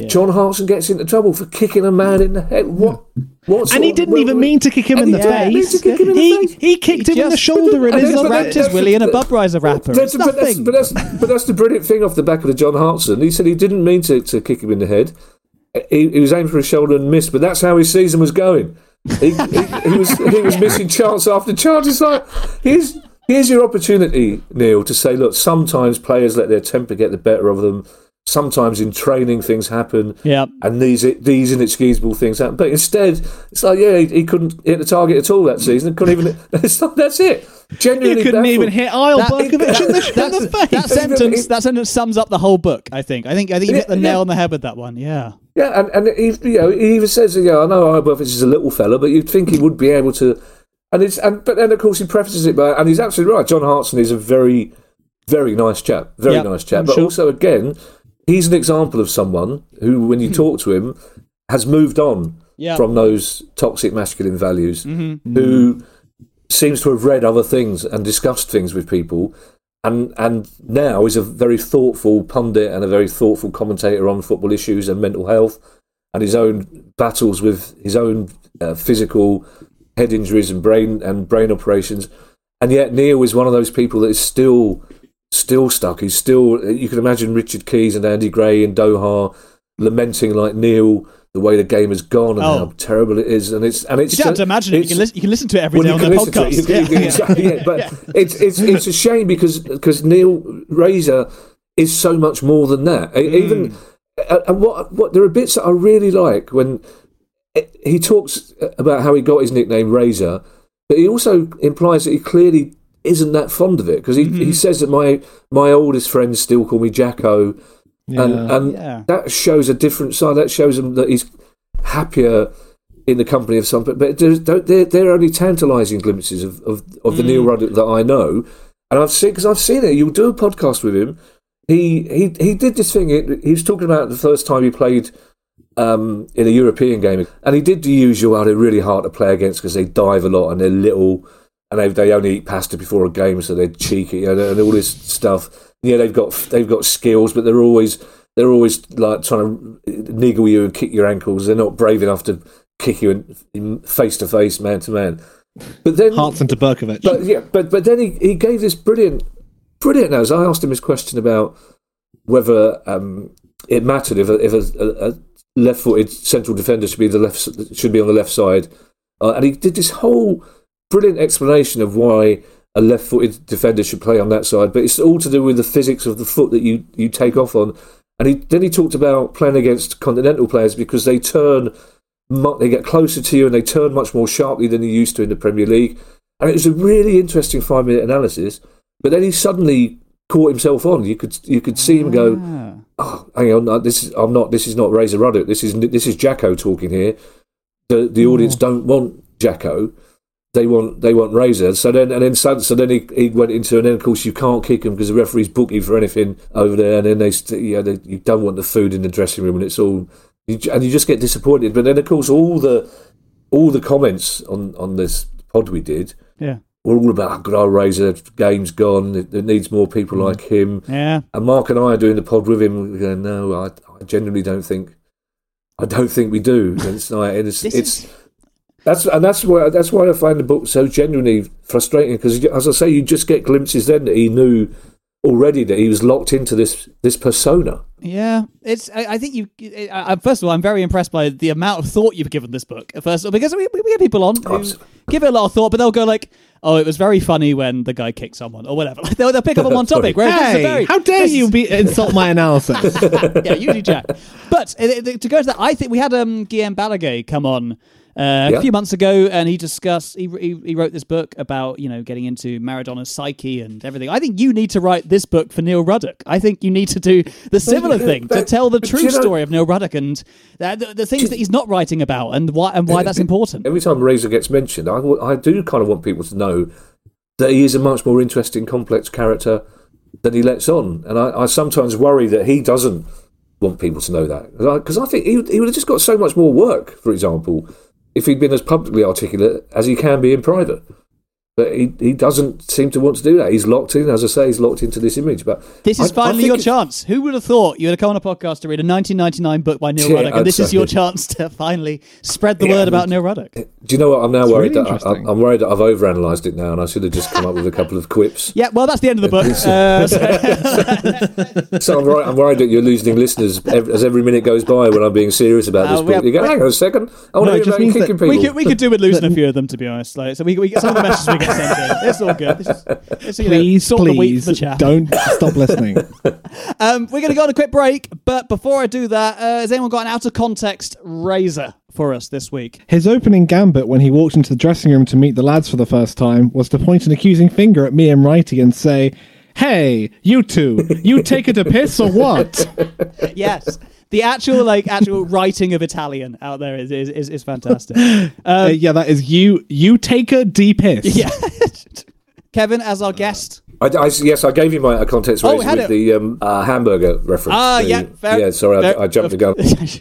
John Hartson gets into trouble for kicking a man in the head. What? what and he didn't even mean to kick him in the he face. to kick him in the he, face. he kicked him in the shoulder and his then- Just but wrapped that- his that's- willy in a Budweiser wrapper. That's, It's but, that's, but, that's, but that's the brilliant thing off the back of the John Hartson. He said he didn't mean to, to kick him in the head. He, he was aiming for his shoulder and missed, but that's how his season was going. He, he, he was he was missing chance after chance. It's like here's here's your opportunity, Neil, to say, look, sometimes players let their temper get the better of them. Sometimes in training things happen, Yeah. and these these inexcusable things happen. But instead, it's like, yeah, he, he couldn't hit the target at all that season. Couldn't even. It's like, that's it. Genuinely, He couldn't baffled. even hit Eyal That- Berkovic in the, in the face. that sentence. That sentence sums up the whole book. I think. I think. I think you hit the Yeah, nail on the head with that one. Yeah. Yeah, and, and he, you know, he even says, "Yeah, I know Iwerth is a little fella, but you'd think he would be able to." And it's and but then of course he prefaces it by, and he's absolutely right. John Hartson is a very, very nice chap, very Yeah, nice chap. I'm But sure. also, again, he's an example of someone who, when you talk to him, has moved on Yeah. from those toxic masculine values, Mm-hmm. who seems to have read other things and discussed things with people. And, and now is a very thoughtful pundit and a very thoughtful commentator on football issues and mental health and his own battles with his own uh, physical head injuries and brain and brain operations. And yet Neil is one of those people that is still still stuck. He's still you can imagine Richard Keys and Andy Gray in Doha lamenting like Neil the way the game has gone and Oh. how terrible it is. And it's and it's You don't have to imagine it. You can, listen, you can listen to it every well, day on can their it. podcast. You can- you Yeah. exactly, yeah, But it's it's it's a shame because because Neil Razor is so much more than that. E- Even mm. and what what there are bits that I really like when he talks about how he got his nickname Razor, but he also implies that he clearly isn't that fond of it because he, Mm-hmm. he says that my my oldest friends still call me Jacko, and and Yeah. that shows a different side. That shows him that he's happier in the company of some, but they're they're only tantalising glimpses of, of, of the Neil Mm. Ruddock that I know, and I've seen because I've seen it. You'll do a podcast with him. He he he did this thing. He was talking about the first time he played um, in a European game, and he did the usual. Oh, they're really hard to play against because they dive a lot and they're little, and they they only eat pasta before a game, so they're cheeky and, and all this stuff. Yeah, they've got they've got skills, but they're always they're always like trying to niggle you and kick your ankles. They're not brave enough to kick you in face to face, man to man. But then Hartson to Berkovic. but yeah, but but then he, he gave this brilliant brilliant nose. I asked him his question about whether um, it mattered if a, if a, a left-footed central defender should be the left should be on the left side, uh, and he did this whole brilliant explanation of why a left-footed defender should play on that side. But it's all to do with the physics of the foot that you, you take off on. And he then he talked about playing against continental players because they turn they get closer to you and they turn much more sharply than you used to in the Premier League. And it was a really interesting five minute analysis. But then he suddenly caught himself on. You could you could see him go, Ah. "Oh, hang on, this is I'm not. This is not Razor Ruddock. This is this is Jacko talking here. The the hmm. audience don't want Jacko. They want they want Razor. So then and then so, then he, he went into and then of course you can't kick him because the referees book you for anything over there. And then they st- yeah they, you don't want the food in the dressing room and it's all you, and you just get disappointed. But then of course all the all the comments on on this pod we did Yeah. Were all about good old Razor. Game's gone. It, it needs more people mm. like him. Yeah. And Mark and I are doing the pod with him. Going, no, I, I genuinely don't think, I don't think we do. And it's like, it's, it's is- that's and that's why that's why I find the book so genuinely frustrating because, as I say, you just get glimpses then that he knew already that he was locked into this this persona. Yeah, it's. I, I think you. I, I- first of all, I'm very impressed by the amount of thought you've given this book. First of all, because we, we get people on who give it a lot of thought, but they'll go like, "Oh, it was very funny when the guy kicked someone," or whatever. Like they'll, they'll pick up on one topic. Whereas hey, very, how dare you be insult my analysis? yeah, you do, Jack. But uh, to go to that, I think we had um, Guillem Balagué come on uh, Yeah. a few months ago, and he discussed. He, he he wrote this book about you know getting into Maradona's psyche and everything. I think you need to write this book for Neil Ruddock. I think you need to do the similar thing to tell the true story of Neil Ruddock and uh, the, the things that he's not writing about and why and why that's important. Every time Razor gets mentioned, I, I do kind of want people to know that he is a much more interesting, complex character than he lets on. And I, I sometimes worry that he doesn't want people to know that. Because I, think he, he would have just got so much more work, for example, if he'd been as publicly articulate as he can be in private. But he, he doesn't seem to want to do that. He's locked in, as I say, he's locked into this image. But This is I- I finally think your it- chance. Who would have thought you would have come on a podcast to read a 1999 book by Neil Yeah, Ruddock, and I'd this is say. your chance to finally spread the Yeah, word about Neil Ruddock? Do you know what? I'm now It's worried really that I, I'm worried that I've overanalyzed it now, and I should have just come up with a couple of quips. Yeah, well, that's the end of the book. Uh, so- So I'm worried, I'm worried that you're losing listeners ev- as every minute goes by when I'm being serious about this Uh, we book. have- You go, hang on a second, I want No, to hear just about you means that kicking people. we could we could do with losing a few of them, to be honest. Like, so we, we some of the messages we get It's all good. Is, it's, you know, Please, sort please from the chaff. don't stop listening. Um, we're going to go on a quick break, but before I do that, uh, has anyone got an out of context razor for us this week? His opening gambit when he walked into the dressing room to meet the lads for the first time was to point an accusing finger at me and Righty and say, Hey, you two, you take it a piss or what? Yes. The actual like actual writing of Italian out there is is, is, is fantastic. Uh, yeah, that is you, you take a D piss. Yeah. Kevin as our guest. I, I- yes, I gave you my uh, context Oh, with it. the um, uh, hamburger reference. Ah, The- yeah, fair- yeah. Sorry, fair- I, I jumped the gun.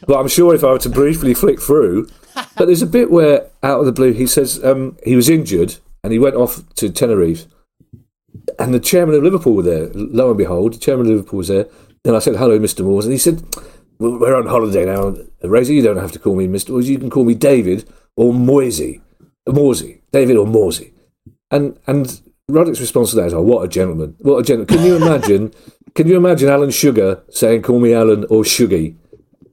but I'm sure if I were to briefly flick through, but there's a bit where out of the blue he says um, he was injured and he went off to Tenerife, and the chairman of Liverpool were there. Lo and behold, the chairman of Liverpool was there. Then I said, "Hello, Mr. Moores," and he said, well, "We're on holiday now, Razor. You don't have to call me Mr. You can call me David or Moisey, Morsey, David or Morsey." And and Ruddock's response to that is, "Oh, what a gentleman! What a gentleman!" Can you imagine? can you imagine Alan Sugar saying, "Call me Alan" or Shuggy?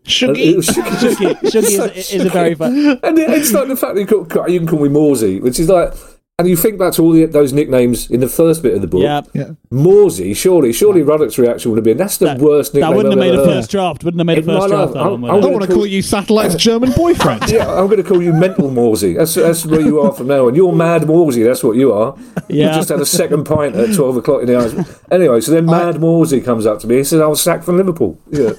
Shuggy. Uh, Shuggy, Shuggy is, is a very fun. and it- it's like the fact that you, call, you can call me Morsey, which is like, and you think back to all the, those nicknames in the first bit of the book. Yeah. Yeah. Morsey, surely, surely Ruddock's reaction would have been, "That's the That- worst nickname That wouldn't have I've made a ever first draft. Wouldn't have made a In my first draft. life, That I'm- one. would I'm it? I want to call you Satellite's German boyfriend. Yeah, I'm going to call you Mental Morsey. That's that's where you are from now on. You're Mad Morsey. That's what you are. You just had a second pint at twelve o'clock in the hours. Anyway, so then Mad Morsey comes up to me. He says, "I was sacked from Liverpool." Yeah.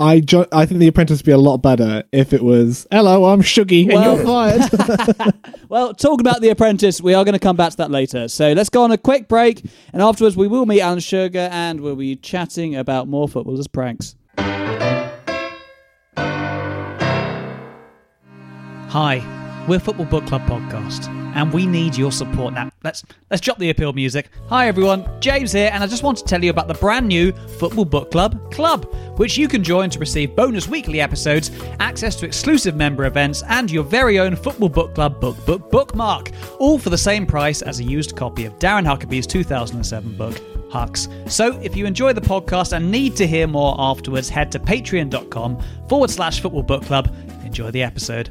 I, jo- I think The Apprentice would be a lot better if it was, Hello, I'm Shuggy, Well- and you're fired. Well, talking about The Apprentice, we are going to come back to that later. So let's go on a quick break, and afterwards we will meet Alan Sugar, and we'll be chatting about more footballers' pranks. Hi, we're Football Book Club podcast, and we need your support. Now, let's let's drop the appeal music. Hi everyone, James here, and I just want to tell you about the brand new Football Book Club Club, which you can join to receive bonus weekly episodes, access to exclusive member events, and your very own Football Book Club book book bookmark, all for the same price as a used copy of Darren Huckerby's 2007 book. Hucks. So, if you enjoy the podcast and need to hear more afterwards, head to patreon.com forward slash football book club. Enjoy the episode.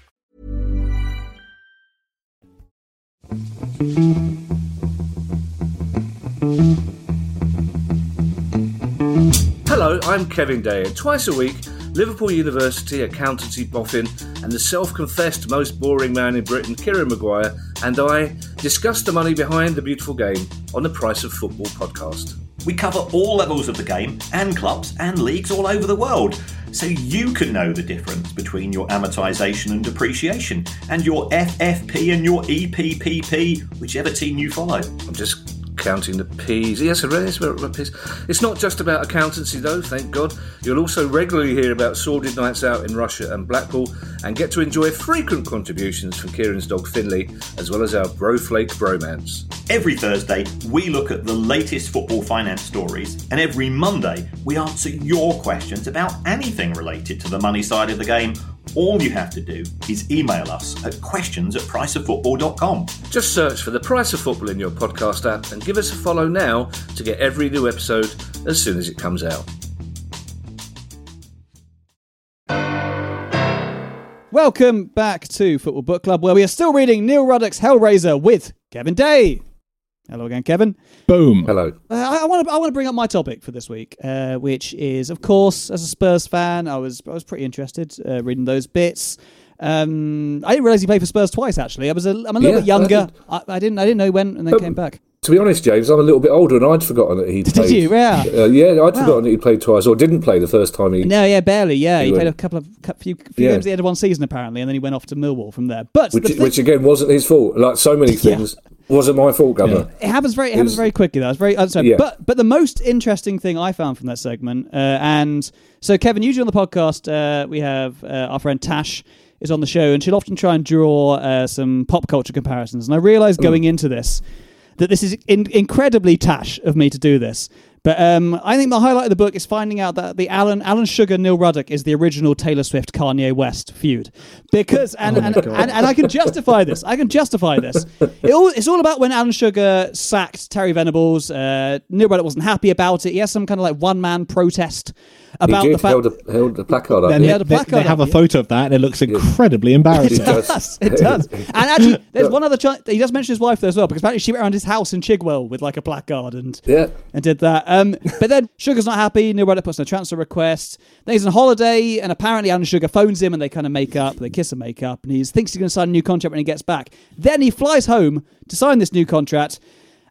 Hello, I'm Kevin Day, and twice a week, Liverpool University accountancy boffin and the self confessed most boring man in Britain, Kieran Maguire, and I discuss the money behind the beautiful game on the Price of Football podcast. We cover all levels of the game and clubs and leagues all over the world, so you can know the difference between your amortisation and depreciation, and your FFP and your EPPP, whichever team you follow. I'm just counting the P's. Yes, it is about P's. It's not just about accountancy, though, thank God. You'll also regularly hear about sordid nights out in Russia and Blackpool and get to enjoy frequent contributions from Kieran's dog Finley, as well as our Broflake bromance. Every Thursday, we look at the latest football finance stories, and every Monday, we answer your questions about anything related to the money side of the game. All you have to do is email us at questions at priceoffootball.com. Just search for The Price of Football in your podcast app and give us a follow now to get every new episode as soon as it comes out. Welcome back to Football Book Club, where we are still reading Neil Ruddock's Hellraiser with Kevin Day. Hello again, Kevin. Boom. Hello. Uh, I want to I want to bring up my topic for this week, uh, which is, of course, as a Spurs fan, I was I was pretty interested uh, reading those bits. Um, I didn't realize he played for Spurs twice. Actually, I was a, I'm a little Yeah, bit younger. I I, I didn't I didn't know when, and then Um, came back. To be honest, James, I'm a little bit older and I'd forgotten that he'd Did played. you? Yeah. Uh, yeah, I'd forgotten that he played twice or didn't play the first time he. No, yeah, barely. Yeah, he, He played a couple of few, few Yeah. games at the end of one season apparently, and then he went off to Millwall from there. But Which, the thing- which again wasn't his fault. Like so many things, wasn't my fault, Governor. It happens very it It happens was- very quickly though. It's very uh. Yeah. but but the most interesting thing I found from that segment, uh, and so Kevin, usually on the podcast, uh, we have uh, our friend Tash is on the show, and she'll often try and draw uh, some pop culture comparisons. And I realised Mm. going into this that this is in- incredibly Tash of me to do this. But um, I think the highlight of the book is finding out that the Alan Alan Sugar Neil Ruddock is the original Taylor Swift Kanye West feud, because and Oh and, and, and I can justify this. I can justify this. It all, it's all about when Alan Sugar sacked Terry Venables. Uh, Neil Ruddock wasn't happy about it. He has some kind of like one man protest about he did the fact. held a, held a placard up. Then he yeah. had a they, placard they have a up, yeah. photo of that, and it looks incredibly It embarrassing. does. does. It does. And actually, there's one other. Ch- he does mention his wife there as well because apparently she went around his house in Chigwell with like a placard and Yeah. and did that. Um, but then Sugar's not happy. New Ruddock puts in a transfer request. Then he's on holiday, and apparently Alan Sugar phones him, and they kind of make up. They kiss and make up, and he thinks he's going to sign a new contract when he gets back. Then he flies home to sign this new contract.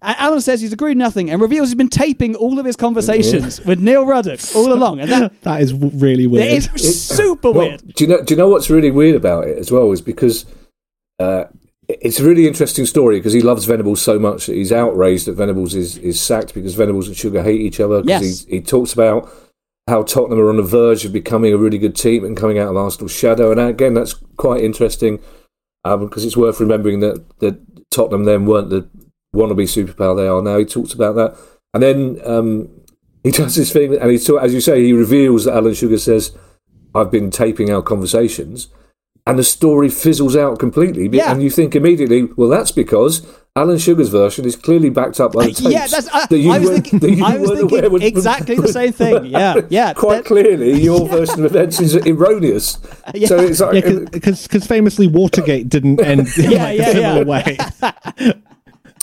And Alan says he's agreed nothing and reveals he's been taping all of his conversations with Neil Ruddock all along. And that, that is really weird. that is super Well, weird. do you know? Do you know what's really weird about it as well? Is because uh, it's a really interesting story because he loves Venables so much that he's outraged that Venables is, is sacked because Venables and Sugar hate each other. 'cause Yes. he, he talks about how Tottenham are on the verge of becoming a really good team and coming out of Arsenal's shadow. And again, that's quite interesting um, because it's worth remembering that that Tottenham then weren't the wannabe superpower they are now. He talks about that, and then um, he does this thing, and he talk, as you say, he reveals that Alan Sugar says, "I've been taping our conversations." And the story fizzles out completely, Yeah. and you think immediately, well, that's because Alan Sugar's version is clearly backed up by the tapes Yeah, that's. I, that you I was weren't- thinking, that you I was thinking aware was- exactly the same thing. Yeah, yeah. Quite That- clearly, your version of events is erroneous. Yeah. So it's like, Yeah, because famously Watergate didn't end in Yeah, like yeah, a similar yeah. way.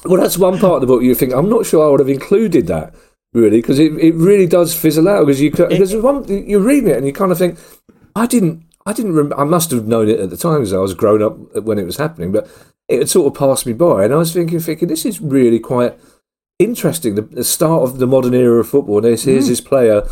Well, that's one part of the book you think I'm not sure I would have included that really because it, it really does fizzle out because you c- because one you're reading it and you kind of think I didn't I didn't rem- I must have known it at the time because I was grown up when it was happening but it had sort of passed me by and I was thinking thinking this is really quite interesting the, the start of the modern era of football and here's, Mm. this player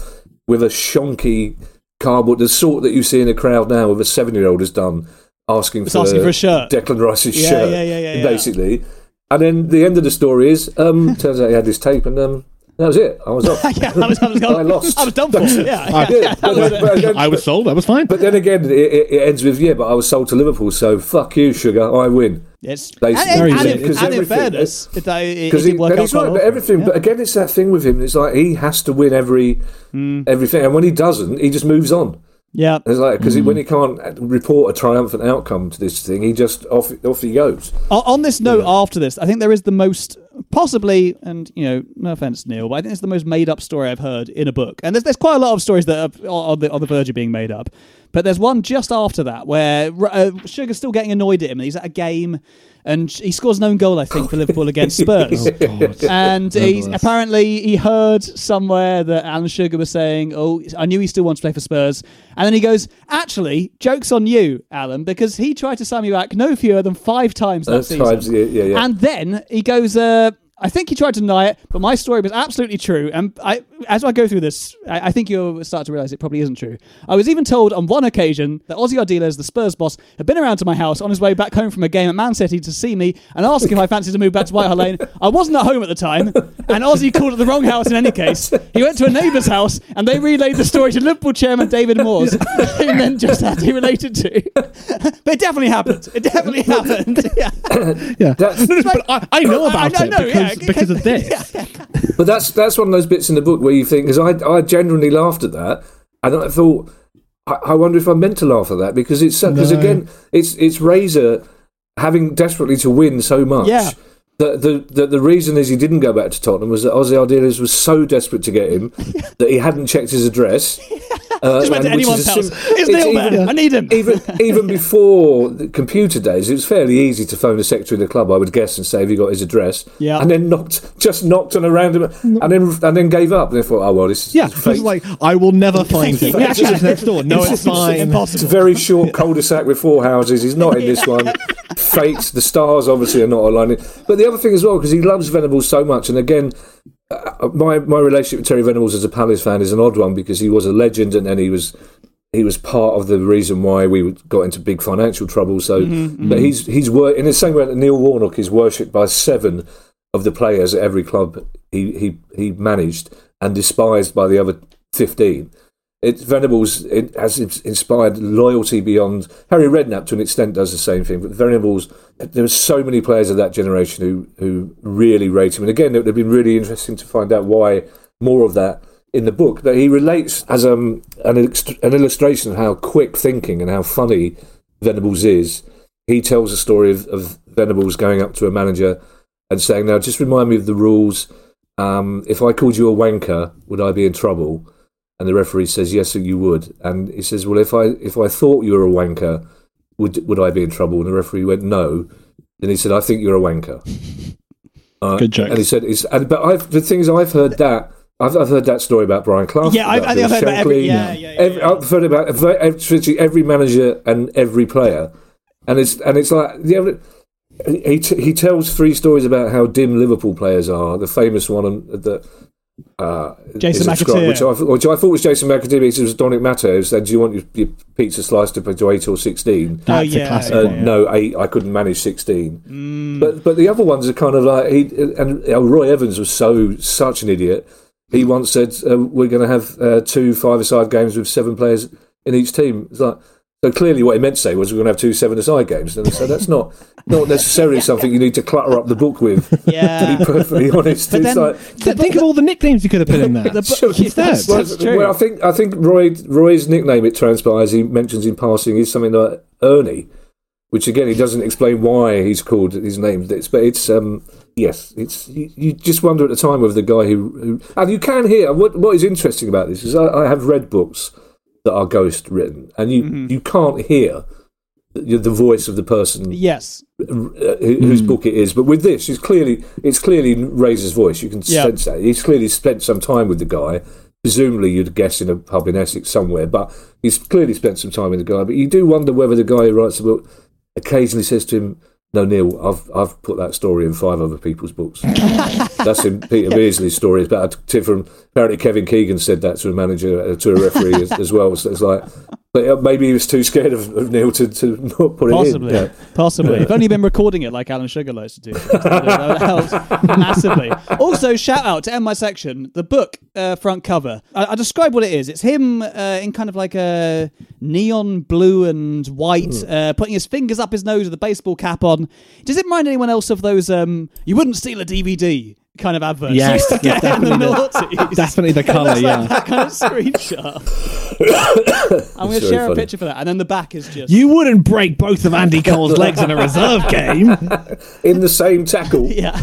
with a shonky cardboard the sort that you see in a crowd now with a seven year old has done asking for, asking for a shirt. Declan Rice's Yeah, shirt yeah, yeah. basically and then the end of the story is, um, turns out he had this tape, and um, that was it. I was off. yeah, I was, I was, I lost. I was done for. Yeah, I- yeah. But then- but then- I was sold. That was fine. But then again, it, it, it ends with, yeah, but I was sold to Liverpool, so fuck you, sugar, I win. It's, Basically. and, Very and, and, Because and in everything- fairness, it, uh, it, it Because he, but he's right, well but everything. Yeah. But again, it's that thing with him. It's like he has to win every Hmm. everything, and when he doesn't, he just moves on. Yeah. It's like because Hmm. when he can't report a triumphant outcome to this thing, he just off off he goes. On, this note, after this, I think there is the most possibly, and you know, no offense, Neil, but I think it's the most made-up story I've heard in a book. And there's there's quite a lot of stories that are on the on the verge of being made up. But there's one just after that where uh, Sugar's still getting annoyed at him. He's at a game and he scores an own goal, I think, for Liverpool against Spurs. and he's apparently he heard somewhere that Alan Sugar was saying, "Oh, I knew he still wants to play for Spurs." And then he goes, "Actually, jokes on you, Alan, because he tried to sign me back no fewer than five times that That's season." times, yeah, yeah, yeah. And then he goes, uh, I think he tried to deny it, but my story was absolutely true. And I, as I go through this, I, I think you'll start to realize it probably isn't true. I was even told on one occasion that Ossie Ardiles, the Spurs boss, had been around to my house on his way back home from a game at Man City to see me and ask if I fancied to move back to White Hart Lane. I wasn't at home at the time, and Ossie called at the wrong house in any case. He went to a neighbour's house, and they relayed the story to Liverpool chairman David Moores, who then just had he related to. but it definitely happened. It definitely happened. Yeah. Yeah, That's- but I, I know about I it know, because yeah. Because of this. But that's that's one of those bits in the book where you think, because I I genuinely laughed at that, and I thought, I, I wonder if I'm meant to laugh at that because it's because No. again, it's it's Razor having desperately to win so much. Yeah. That the, the the reason is he didn't go back to Tottenham was that Ossie Ardiles was so desperate to get him that he hadn't checked his address. Uh, Just went to and anyone's is a house. sim- Is Neil even- there? I need him. even even before the computer days, it was fairly easy to phone the secretary of the club, I would guess, and say, "Have you got his address?" Yeah. and then knocked, just knocked on a random, and then and then gave up. And they thought, "Oh well, this is Yeah, this is fake." like I will never find him. He actually next door. No, it's fine. It's a very short cul-de-sac with four houses. He's not in this one. Fate. The stars obviously are not aligning. But the other thing as well, because he loves Venables so much, and again, Uh, my my relationship with Terry Venables as a Palace fan is an odd one because he was a legend, and then he was he was part of the reason why we got into big financial trouble. So, mm-hmm, mm-hmm. but he's he's wor- in the same way that Neil Warnock is worshipped by seven of the players at every club he he he managed and despised by the other fifteen. It Venables it has inspired loyalty beyond Harry Redknapp to an extent does the same thing, but Venables there are so many players of that generation who who really rate him. And again, it would have been really interesting to find out why more of that in the book. That he relates as um an an illustration of how quick thinking and how funny Venables is. He tells a story of, of Venables going up to a manager and saying, "Now, just remind me of the rules. Um, if I called you a wanker, would I be in trouble?" And the referee says, "Yes, you would." And he says, "Well, if I if I thought you were a wanker, would would I be in trouble?" And the referee went, "No." And he said, "I think you're a wanker." Uh, Good jokes. And he said, it's, and, "But I've the thing is, I've heard that." I've, I've heard that story about Brian Clough. Yeah, I've- I think I've Bill heard about every- yeah, yeah, yeah, Every- yeah. I've heard about ev- ev- every manager and every player, and it's and it's like the other. He t- he tells three stories about how dim Liverpool players are. The famous one that uh, Jason is ascribed- McAteer. which I, which I thought was Jason McAteer. It was Dominic Matteo who said, "Do you want your, your pizza sliced up to eight or 16? Oh, That's yeah, a classic Uh, one. No, eight. I couldn't manage sixteen. Mm. But but the other ones are kind of like he and uh, Roy Evans was so such an idiot. He once said uh, we're going to have uh, two five-a-side games with seven players in each team. It's like so clearly what he meant to say was we're going to have two seven-a-side games. And so that's not not necessarily something you need to clutter up the book with. Yeah. to be perfectly honest, But it's then- like. Th- Think of all the nicknames you could have put in there. The Sure. Instead. That's- Well, that's true. well, I think I think Roy Roy's nickname it transpires he mentions in passing is something like Ernie, which again he doesn't explain why he's called his name. It's, but it's um yes, it's you, you just wonder at the time of the guy who, who and you can hear what what is interesting about this is I, I have read books that are ghost written and you Mm-hmm. you can't hear the, the voice of the person yes. uh, who- whose book it is. But with this, it's clearly it's clearly Razor's voice. You can Yeah. sense that he's clearly spent some time with the guy. Presumably, you'd guess in a pub in Essex somewhere, but he's clearly spent some time with the guy. But you do wonder whether the guy who writes the book occasionally says to him, "No, Neil, I've I've put that story in five other people's books." That's in Peter Beardsley's story. It's about a tip from apparently Kevin Keegan said that to a manager uh, to a referee as, as well. So it's like, but uh, maybe he was too scared of, of Neil to, to not put Possibly, it in. Yeah. possibly. If only been recording it like Alan Sugar likes to do. that would massively. Also, shout out to end my section. The book uh, front cover. I, I describe what it is. It's him uh, in kind of like a neon blue and white, uh, putting his fingers up his nose with a baseball cap on. Does it remind anyone else of those? Um, you wouldn't steal a DVD. Kind of adverts. you Yes, used to yes, get in the definitely the- noughties. definitely the colour, It's like yeah. that kind of screenshot. I'm going to very share a picture for that, and then the back is just You wouldn't break both of Andy Cole's legs in a reserve game. in the same tackle. Yeah.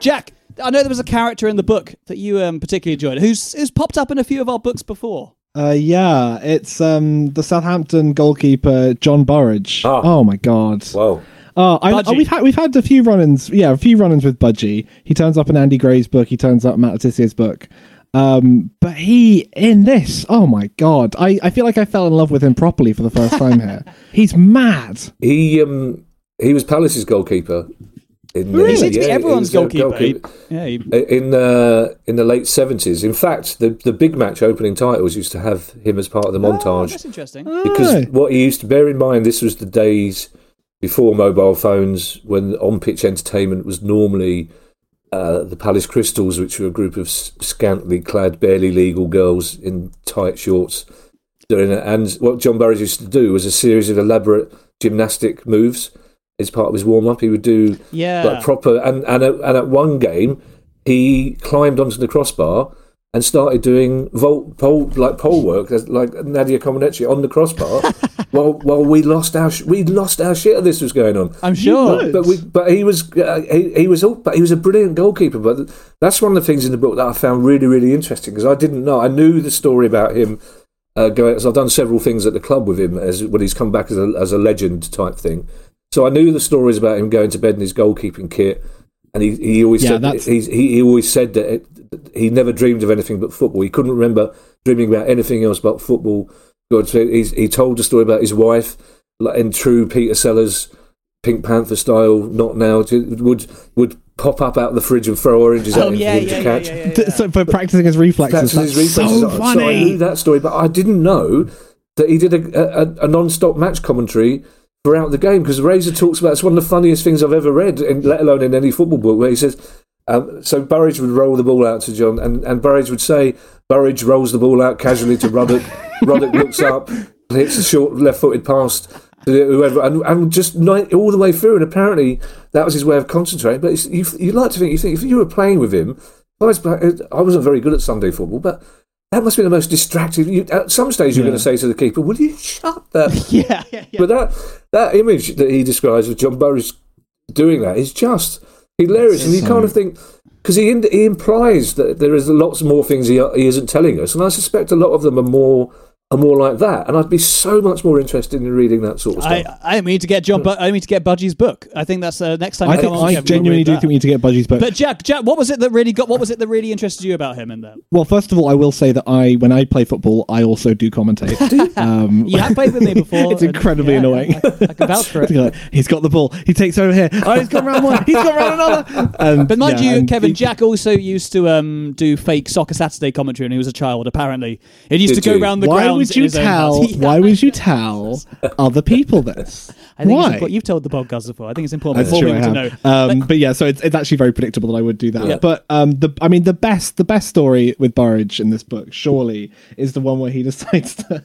Jack, I know there was a character in the book that you um, particularly enjoyed, who's who's popped up in a few of our books before. Uh, yeah, it's um the Southampton goalkeeper John Burridge. Ah. Oh my god. Wow. Oh, I, Budgie. oh, we've had we've had a few run-ins. Yeah, a few run-ins with Budgie. He turns up in Andy Gray's book. He turns up in Matt Le Tissier's book. Um, but he in this, oh my god, I, I feel like I fell in love with him properly for the first time here. He's mad. He um he was Palace's goalkeeper. In, He seems to yeah, everyone's he was, uh, goalkeeper. Yeah, he- in uh, in the late seventies. In fact, the the big match opening titles used to have him as part of the Oh, montage that's interesting. because Oh. what he used to bear in mind, this was the days before mobile phones, when on pitch entertainment was normally uh, the Palace Crystals, which were a group of scantily clad, barely legal girls in tight shorts doing it. And what John Burridge used to do was a series of elaborate gymnastic moves as part of his warm up. He would do Yeah. like proper, and and at, and at one game, he climbed onto the crossbar. And started doing vault pole like pole work like Nadia Comaneci on the crossbar, while while we lost our sh- we lost our shit. Of this was going on. I'm sure. But, but we, but he was, uh, he, he was, all, but he was a brilliant goalkeeper. But that's one of the things in the book that I found really, really interesting because I didn't know. I knew the story about him uh, going. So I've done several things at the club with him as when he's come back as a as a legend type thing. So I knew the stories about him going to bed in his goalkeeping kit, and he, he always Yeah, said he's, he he always said that it, he never dreamed of anything but football. He couldn't remember dreaming about anything else but football. God, so he's, he told a story about his wife, like in true Peter Sellers Pink Panther style, not now, would would pop up out of the fridge and throw oranges Oh at him yeah, for him yeah, to yeah, catch. yeah, yeah, Th- yeah. So for practicing his reflexes, Practicing his reflexes. so So I knew funny. that story, but I didn't know that he did a, a, a non-stop match commentary throughout the game because Razor talks about it's one of the funniest things I've ever read, in, let alone in any football book, where he says. Um, so Burridge would roll the ball out to John, and, and Burridge would say, Burridge rolls the ball out casually to Ruddock. Ruddock looks up, hits a short left-footed pass to whoever, and, and just night, all the way through. And apparently that was his way of concentrating. But it's, you, you like to think, you think if you were playing with him, I, was, I wasn't very good at Sunday football, but that must be the most distracting. You, at some stage, you're Yeah. going to say to the keeper, "Will you shut that?" yeah, yeah, yeah. But that that image that he describes of John Burridge doing that is just hilarious, and you kind of think because he he implies that there is lots more things he he isn't telling us, and I suspect a lot of them are more are more like that. And I'd be so much more interested in reading that sort of stuff. I mean to get John. Bu- I mean to get Budgie's book. I think that's uh, next time. I think come I Kevin, genuinely do that. think we need to get Budgie's book. But Jack, Jack, what was it that really got? What was it that really interested you about him in there? well, first of all, I will say that I, when I play football, I also do commentate. um, You have played with me before. It's and- incredibly yeah, annoying. I, I can vouch for it. Like, he's got the ball. He takes over here. Oh, he's gone round one. He's gone round another. And, But mind yeah, you, and Kevin, he- Jack also used to um, do fake Soccer Saturday commentary when he was a child. Apparently, he used to go you? around the Why grounds. Would you tell? Yeah, Why would you tell other people this? I think Why? You've told the podcast before. I think it's important That's for true. people to know. Um, Like- but yeah, so it's, it's actually very predictable that I would do that. Yeah. But um, the I mean, the best the best story with Burridge in this book, surely, is the one where he decides to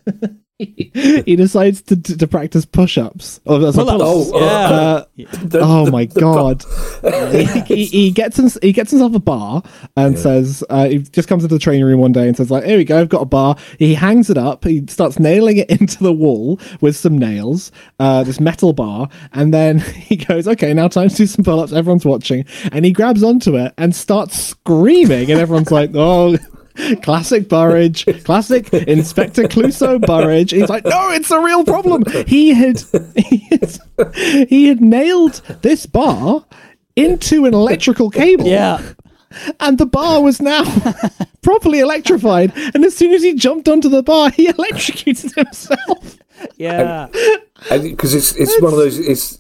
he decides to, to, to practice push-ups. Or, sorry, Pull-ups. Oh, yeah. Uh, The- oh the- my the- god! he, he, gets him, he gets himself a bar and says uh, he just comes into the training room one day and says like, "Here we go, I've got a bar." He hangs it up. He starts nailing it into the wall with some nails, uh, this metal bar, and then he goes, "Okay, now time to do some pull-ups." Everyone's watching, and he grabs onto it and starts screaming, and everyone's like, "Oh." Classic Burridge, classic Inspector Clouseau Burridge. He's like, no, it's a real problem. He had, he had, he had nailed this bar into an electrical cable. yeah. And the bar was now properly electrified. And as soon as he jumped onto the bar, he electrocuted himself. Yeah. because it's it's one of those it's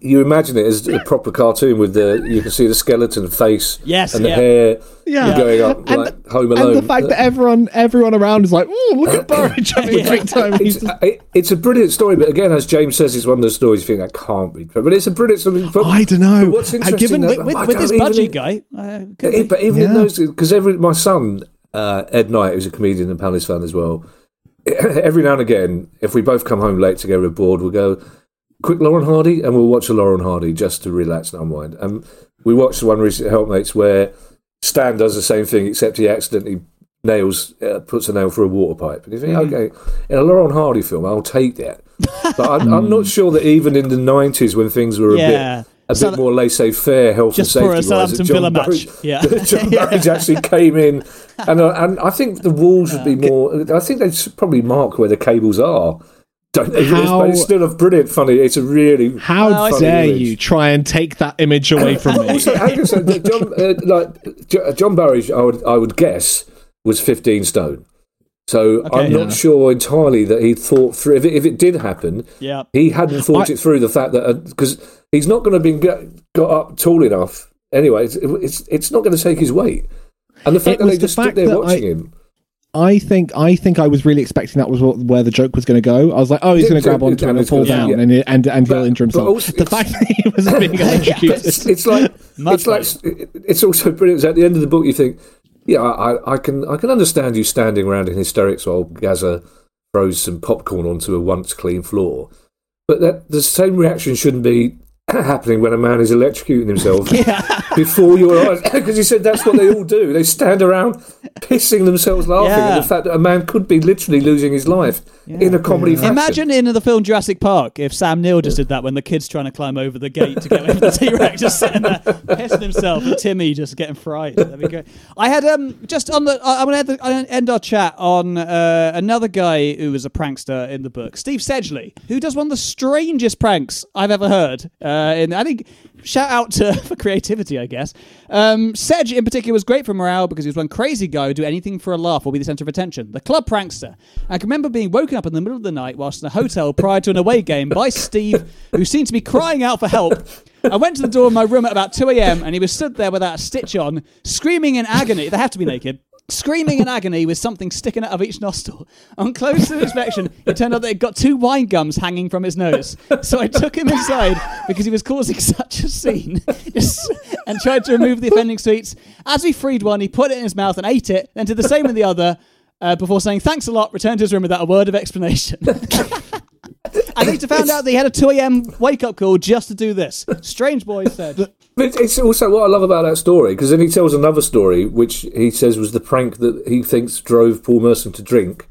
you imagine it as a proper cartoon with the you can see the skeleton face Yes, and the yeah. hair Yeah. going up And- like Home Alone. And the fact that everyone everyone around is like, oh, look at Burridge having a great time. It's, just- it- it's a brilliant story, but again, as James says, it's one of those stories you think that can't be true. But it's a brilliant story. But, I don't know. But what's Uh, interesting, given- that- With, with, I with don't this even- guy. Uh, could Yeah, be. but even in those, because every my son uh, Ed Knight, who's a comedian and Palace fan as well, every now and again, if we both come home late together abroad, we'll go quick Laurel and Hardy, and we'll watch a Laurel and Hardy just to relax and unwind. And we watched the one recent Helpmates where Stan does the same thing, except he accidentally nails uh, puts a nail through a water pipe. And you think, okay, in a Laurel and Hardy film, I'll take that. But I'm, I'm not sure that even in the '90s, when things were a Yeah. bit a So- bit more laissez-faire health Just and for a safety wise. Southampton Villa match. Yeah. John Burridge actually came in, and uh, and I think the walls would be more. I think they should probably mark where the cables are. Don't they? How- But it's still a brilliant, funny. It's a really How funny dare image. you try and take that image away from me? Also, hang on a John, uh, like John Burridge, I would I would guess was fifteen stone. So Okay. I'm not sure entirely that he thought through. If it, if it did happen, Yeah. he hadn't thought I- it through. The fact that because he's not going to be got, got up tall enough anyway. It's it's, it's not going to take his weight. And the fact that they the just stood there watching I- him. I think I think I was really expecting that was what, where the joke was going to go. I was like, oh, he's going to grab yeah, onto yeah, him and it's fall down, yeah. and and and he'll injure himself. also the fact that he was being electrocuted. it's, it's like it's like it's also brilliant. At the end of the book, you think, yeah, I, I can I can understand you standing around in hysterics while Gaza throws some popcorn onto a once clean floor, but that the same reaction shouldn't be happening when a man is electrocuting himself before your eyes. Because he said that's what they all do. They stand around pissing themselves laughing Yeah. at the fact that a man could be literally losing his life in a comedy fashion. Imagine in the film Jurassic Park if Sam Neill just did that when the kid's trying to climb over the gate to get from the T Rex, just sitting there pissing himself, and Timmy just getting fried. That'd be great. I had um just on the I- I'm gonna end, the, I'm gonna end our chat on uh, another guy who was a prankster in the book, Steve Sedgley, who does one of the strangest pranks I've ever heard. Uh, and I think shout out to for creativity, I guess. Um, Sedge in particular was great for morale because he was one crazy guy who'd do anything for a laugh or be the centre of attention. The club prankster. I can remember being woken up in the middle of the night whilst in a hotel prior to an away game by Steve, who seemed to be crying out for help. I went to the door of my room at about 2 a.m. and he was stood there without a stitch on, screaming in agony. They have to be naked. Screaming in agony with something sticking out of each nostril. On closer inspection, it turned out that he'd got two wine gums hanging from his nose. So I took him inside because he was causing such a scene and tried to remove the offending sweets. As we freed one, he put it in his mouth and ate it, then did the same with the other uh, before saying thanks a lot, returned to his room without a word of explanation. I later found out that he had a 2 a.m. wake up call just to do this. Strange boy said. But it's also what I love about that story because then he tells another story, which he says was the prank that he thinks drove Paul Merson to drink.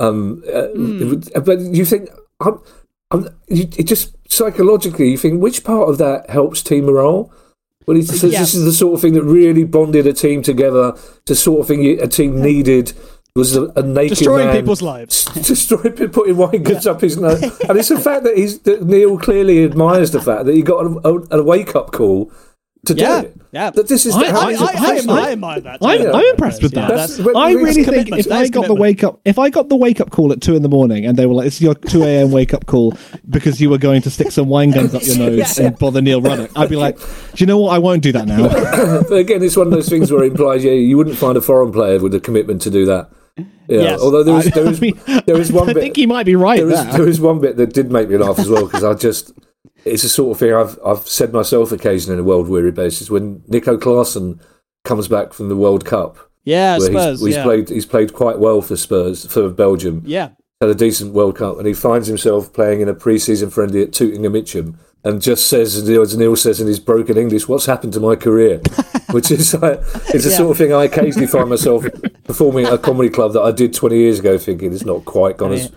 Um, uh, Hmm. but you think, I'm, I'm, you, it just psychologically, you think which part of that helps team morale? Well, he says Yeah. this is the sort of thing that really bonded a team together. The sort of thing a team needed was a, a naked Destroying man people's lives. destroying people, putting wine goods up his nose, and it's the fact that he's that Neil clearly admires the fact that he got a, a, a wake up call to Yeah, do it. yeah. That this is I- how I, he's I, a I, professional. I admire that. I'm, too. I'm impressed with Yeah, that. that's- When- I really think if That I is got the wake up, if I got the wake up call at two in the morning, and they were like, "It's your two a.m. wake up call because you were going to stick some wine gums up your nose and bother Neil Ruddock," I'd be like, "Do you know what? I won't do that now." but again, it's one of those things where it implies yeah, you wouldn't find a foreign player with a commitment to do that. Yeah. Yes. Although there was there was, I mean, there was one I bit. think he might be right there was, there. was one bit that did make me laugh as well because I just it's the sort of thing I've I've said myself occasionally on a world weary basis when Nico Claesen comes back from the World Cup. Yeah, Spurs. he's, he's yeah. played he's played quite well for Spurs for Belgium. yeah. Had a decent World Cup, and he finds himself playing in a pre-season friendly at Tooting and Mitcham, and just says, as Neil- says in his broken English, "What's happened to my career?" Which is like, it's the Yeah. sort of thing I occasionally find myself performing at a comedy club that I did 20 years ago, thinking it's not quite gone as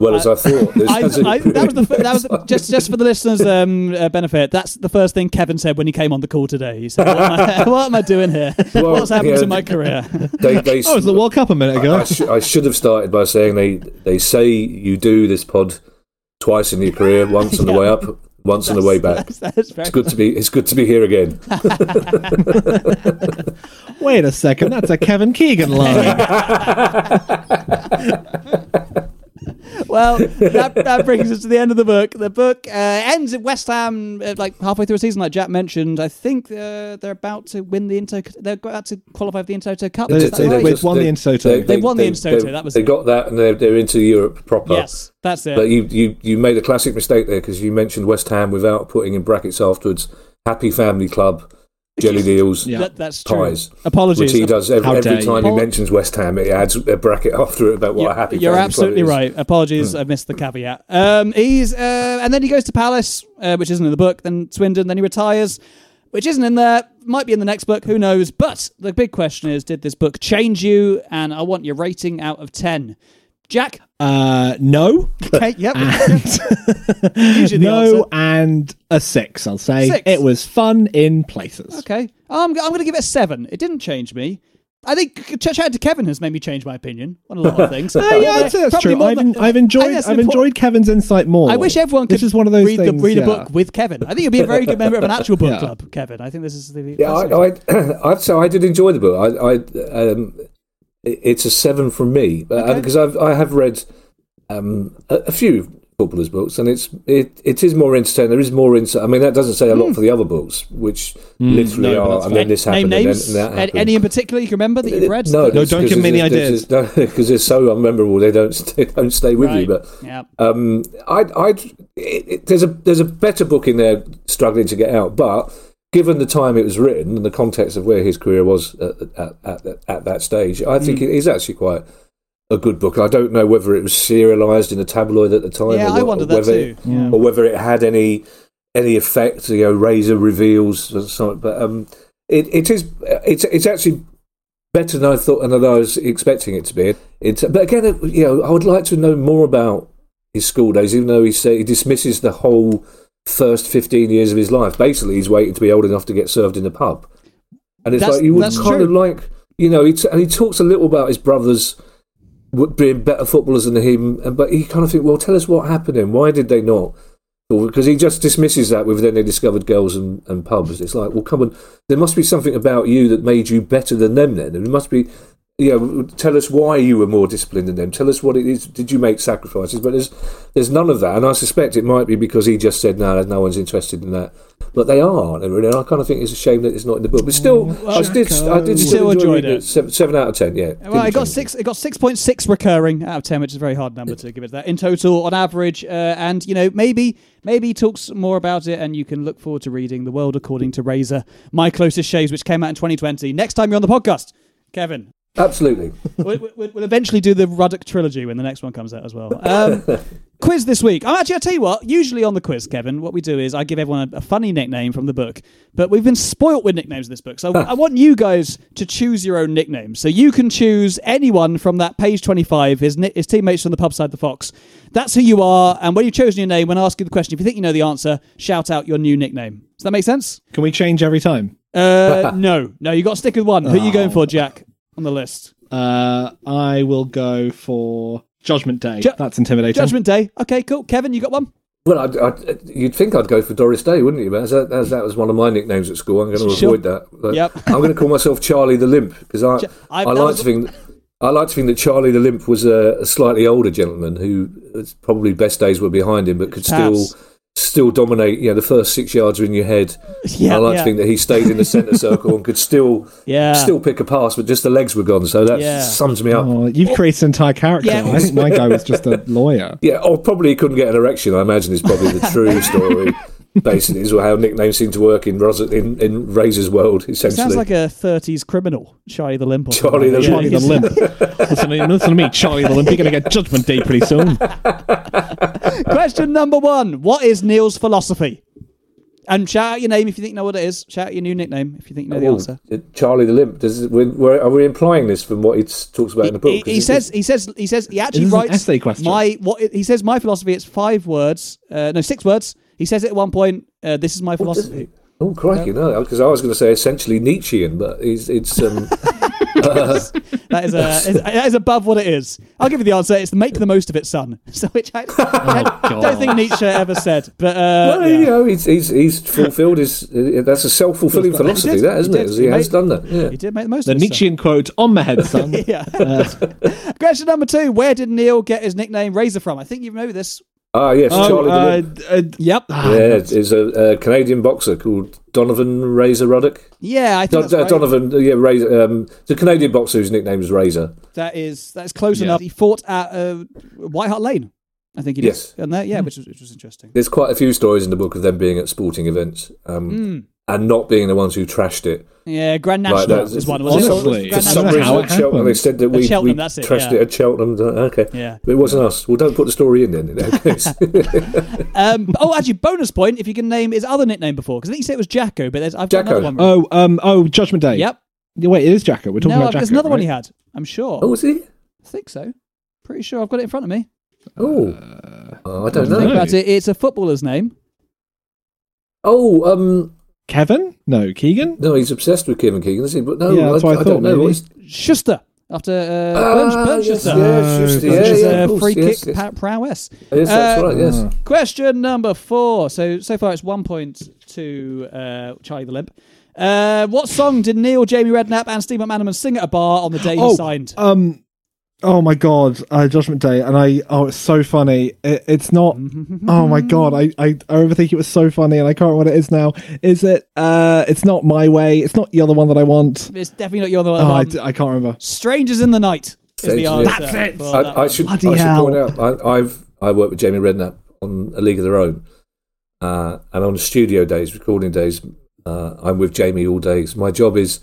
well as I thought. There's- I, there's a- I, that was the, that was the, just just for the listeners' um, uh, benefit. That's the first thing Kevin said when he came on the call today. He said, "What am I, what am I doing here? Well, What's happened yeah. to my career?" they, they, Oh, it was the World Cup a minute ago. I, sh- I should have started by saying they, they say you do this pod twice in your career, once on the way up, once on the way back. That's, that's It's good to be. It's good to be here again. Wait a second, that's a Kevin Keegan line. well, that, that brings us to the end of the book. The book uh, ends at West Ham, uh, like halfway through a season, like Jack mentioned. I think uh, they're about to win the Inter. They're about to qualify for the Intertoto Cup. They- Is that they- right? they- won the Intertoto. They've won the Intertoto, that was they it. got that, and they're, they're into Europe proper. yes, that's it. But you, you, you made a classic mistake there because you mentioned West Ham without putting in brackets afterwards. Happy Family Club, Jellied Eels, Yeah. That- that's true. Apologies. Which he does every, every dare you. time he mentions West Ham. He adds a bracket after it about what You're, a happy. you're absolutely right. Apologies, I missed the caveat. Um, he's uh, and then he goes to Palace, uh, which isn't in the book. Then Swindon. Then he retires, which isn't in there. Might be in the next book. Who knows? But the big question is, did this book change you? And I want your rating out of ten. Jack, Uh, no. Okay, yep. And no, answer. and a six. I'll say Six. it was fun in places. Okay, I'm, I'm going to give it a seven. It didn't change me. I think ch- chatting to Kevin has made me change my opinion on a lot of things. Uh, yeah, I'd say that's Probably true. more I've, than- en- I've enjoyed I've an important- enjoyed Kevin's insight more. I wish everyone could This is one of those read, things, the, read yeah. a book with Kevin. I think you'd be a very good member of an actual book Yeah. club, Kevin. I think this is the. Yeah, I, I, I'd say I did enjoy the book. I, I um, it- it's a seven from me Okay. because I've I have read um, a, a few footballers' books, and it's it, it is more entertaining. There is more insight. I mean, that doesn't say a lot for the other books, which literally no, are. I mean, then this Name happened, names. and then and that Any, happened. any in particular you can remember that you've read? No, No, don't give me any ideas. because they're so unmemorable. They don't they don't stay with you. But Yeah. um, I, I, it, it, there's a there's a better book in there struggling to get out, but given the time it was written and the context of where his career was at, at, at, at that stage, I think it is actually quite a good book. I don't know whether it was serialized in a tabloid at the time, Yeah, or, I wondered or that whether too. it- Yeah. or whether it had any any effect. You know, Razor reveals, or something. but um, it, it is it's it's actually better than I thought and than I was expecting it to be. It's, but again, it- you know, I would like to know more about his school days, even though he say he dismisses the whole first fifteen years of his life. Basically, he's waiting to be old enough to get served in the pub, and it's That's- like you would kind of like, you know, he t- and he talks a little about his brothers being better footballers than him, and but he kind of think, well, tell us what happened then. Why did they not? Because he just dismisses that with then they discovered girls and, and pubs. It's like, well, come on, there must be something about you that made you better than them. Then there must be, you know, tell us why you were more disciplined than them. Tell us what it is. Did you make sacrifices? But there's there's none of that, and I suspect it might be because he just said, no, no one's interested in that. But they are, and really, I kind of think it's a shame that it's not in the book. But still, I did, I did still enjoy enjoyed reading it. Seven, seven out of ten, yeah. Well, it got six. It got six point six recurring out of ten, which is a very hard number to give it that in total on average. Uh, and you know, maybe maybe he talks more about it, and you can look forward to reading "The World According to Razor," my closest shaves, which came out in 2020. Next time you're on the podcast, Kevin, Absolutely. we'll, we'll, we'll eventually do the Ruddock trilogy when the next one comes out as well. Um, quiz this week. I'm actually, I'll tell you what, usually on the quiz, Kevin, what we do is I give everyone a, a funny nickname from the book, but we've been spoilt with nicknames in this book. So I want you guys to choose your own nickname. So you can choose anyone from that page 25, his, his teammates from the pub side the Fox. That's who you are. And when you've chosen your name, when I ask you the question, if you think you know the answer, shout out your new nickname. Does that make sense? Can we change every time? Uh, no, no, you got to stick with one. Who are you going for, Jack, on the list? Uh, I will go for Judgment Day. Ju- That's intimidating. Judgment Day. Okay, cool. Kevin, you got one? Well, I'd, I'd, you'd think I'd go for Doris Day, wouldn't you? But as that, as that was one of my nicknames at school, I'm going to Sure. avoid that. But Yep. I'm going to call myself Charlie the Limp because I, Ch- I- I, like was- to think. I like to think that Charlie the Limp was a, a slightly older gentleman who probably best days were behind him, but could Perhaps. still still dominate. You know, the first six yards are in your head. Yeah, I like yeah. to think that he stayed in the centre circle and could still Yeah. still pick a pass, but just the legs were gone. So that Yeah. sums me up. Oh, you've created an entire character. Yeah. I think my guy was just a lawyer. Yeah, or probably he couldn't get an erection. I imagine is probably the true story. Basically, is how nicknames seem to work in Ros- in, in Razor's world. Essentially, Sounds like a 30s criminal. Charlie the Limp. Charlie the. Charlie the Limp. listen, to- listen to me, Charlie the Limp. You're going to get Judgment Day pretty soon. Question number one What is Neil's philosophy? And shout out your name if you think you know what it is. Shout out your new nickname if you think you know the Oh, answer. uh, Charlie the Limp. Does it, we we're, are we implying this from what he talks about in the book? He, 'Cause he says he says he says he actually This an writes essay question. my what he says my philosophy it's five words uh, no six words he says it at one point uh, this is my philosophy Oh crikey, no! Because I was going to say essentially Nietzschean, but it's it's um, that is a is, that is above what it is I'll give you the answer it's make the most of it son so which I, I don't think Nietzsche ever said but uh, well, yeah. you know, he's he's, he's fulfilled his. uh, That's a self fulfilling philosophy, did, that isn't he it? did. He, He has done that. Yeah. he did make the most The of it son. Nietzschean quote on my head, son. yeah. Question number two: Where did Neil get his nickname Razor from? I think you know this. Ah, yes, Oh, Charlie the uh, Limp. uh, Yep. ah, Yeah, it's a, a Canadian boxer called Donovan Razor Ruddock. Yeah, I think Don, that's uh, right. Donovan, uh, yeah, Razor. Um, the Canadian boxer whose nickname is Razor. That is that is close Yeah. enough. He fought at uh, White Hart Lane. I think he did. Yes. And there, yeah, which was which was interesting. There's quite a few stories in the book of them being at sporting events um, Mm. And not being the ones who trashed it. Yeah, Grand Like National that. was one. Was Honestly, it? For some don't know National. how reason, it at Cheltenham, they said that we, Cheltenham, we that's it, trashed yeah. it at Cheltenham. Uh, Okay. Yeah. But it wasn't us. Well, don't put the story in then. In that case. Um, oh, actually, bonus point if you can name his other nickname before, because I think you said it was Jacko, but there's I've got Jacko. another one. Oh, um, oh, Judgment Day. Yep. Yeah, wait, it is Jacko. We're talking No, about Jacko. there's another one he had. I'm sure. oh, was he? I think so. Pretty sure I've got it in front of me. Oh, Oh, I don't know. Think about it. It's a footballer's name. Oh, um, Kevin? No, Keegan? no, he's obsessed with Kevin Keegan, isn't he? But no, Yeah, that's I, what I I don't thought, know. maybe. What's, Schuster. After uh, Ah, Bernd, yes, Bernd Schuster. yes, Schuster, yeah, which is yeah, course, free yes, kick yes. pa- prowess. Yes, that's Uh, right. Yes. Question number four. So so far it's one point to uh, Charlie the Limp. Uh, what song did Neil, Jamie Redknapp, and Steve McManaman sing at a bar on the day he Oh, signed? Um, oh my god, uh, Judgment Day, and I oh it's so funny. It, it's not. oh my god, I, I I remember thinking it was so funny, and I can't remember what it is now. Is it? Uh, it's not my way. It's not the other one that I want. It's definitely not your the Oh, I, one. d- I can't remember. Strangers in the Night is the Strangers- answer. That's for that I, I one. should, I Bloody should hell. point out, I, I've I worked with Jamie Redknapp on A League of Their Own, uh, and on studio days, recording days, uh, I'm with Jamie all days. My job is,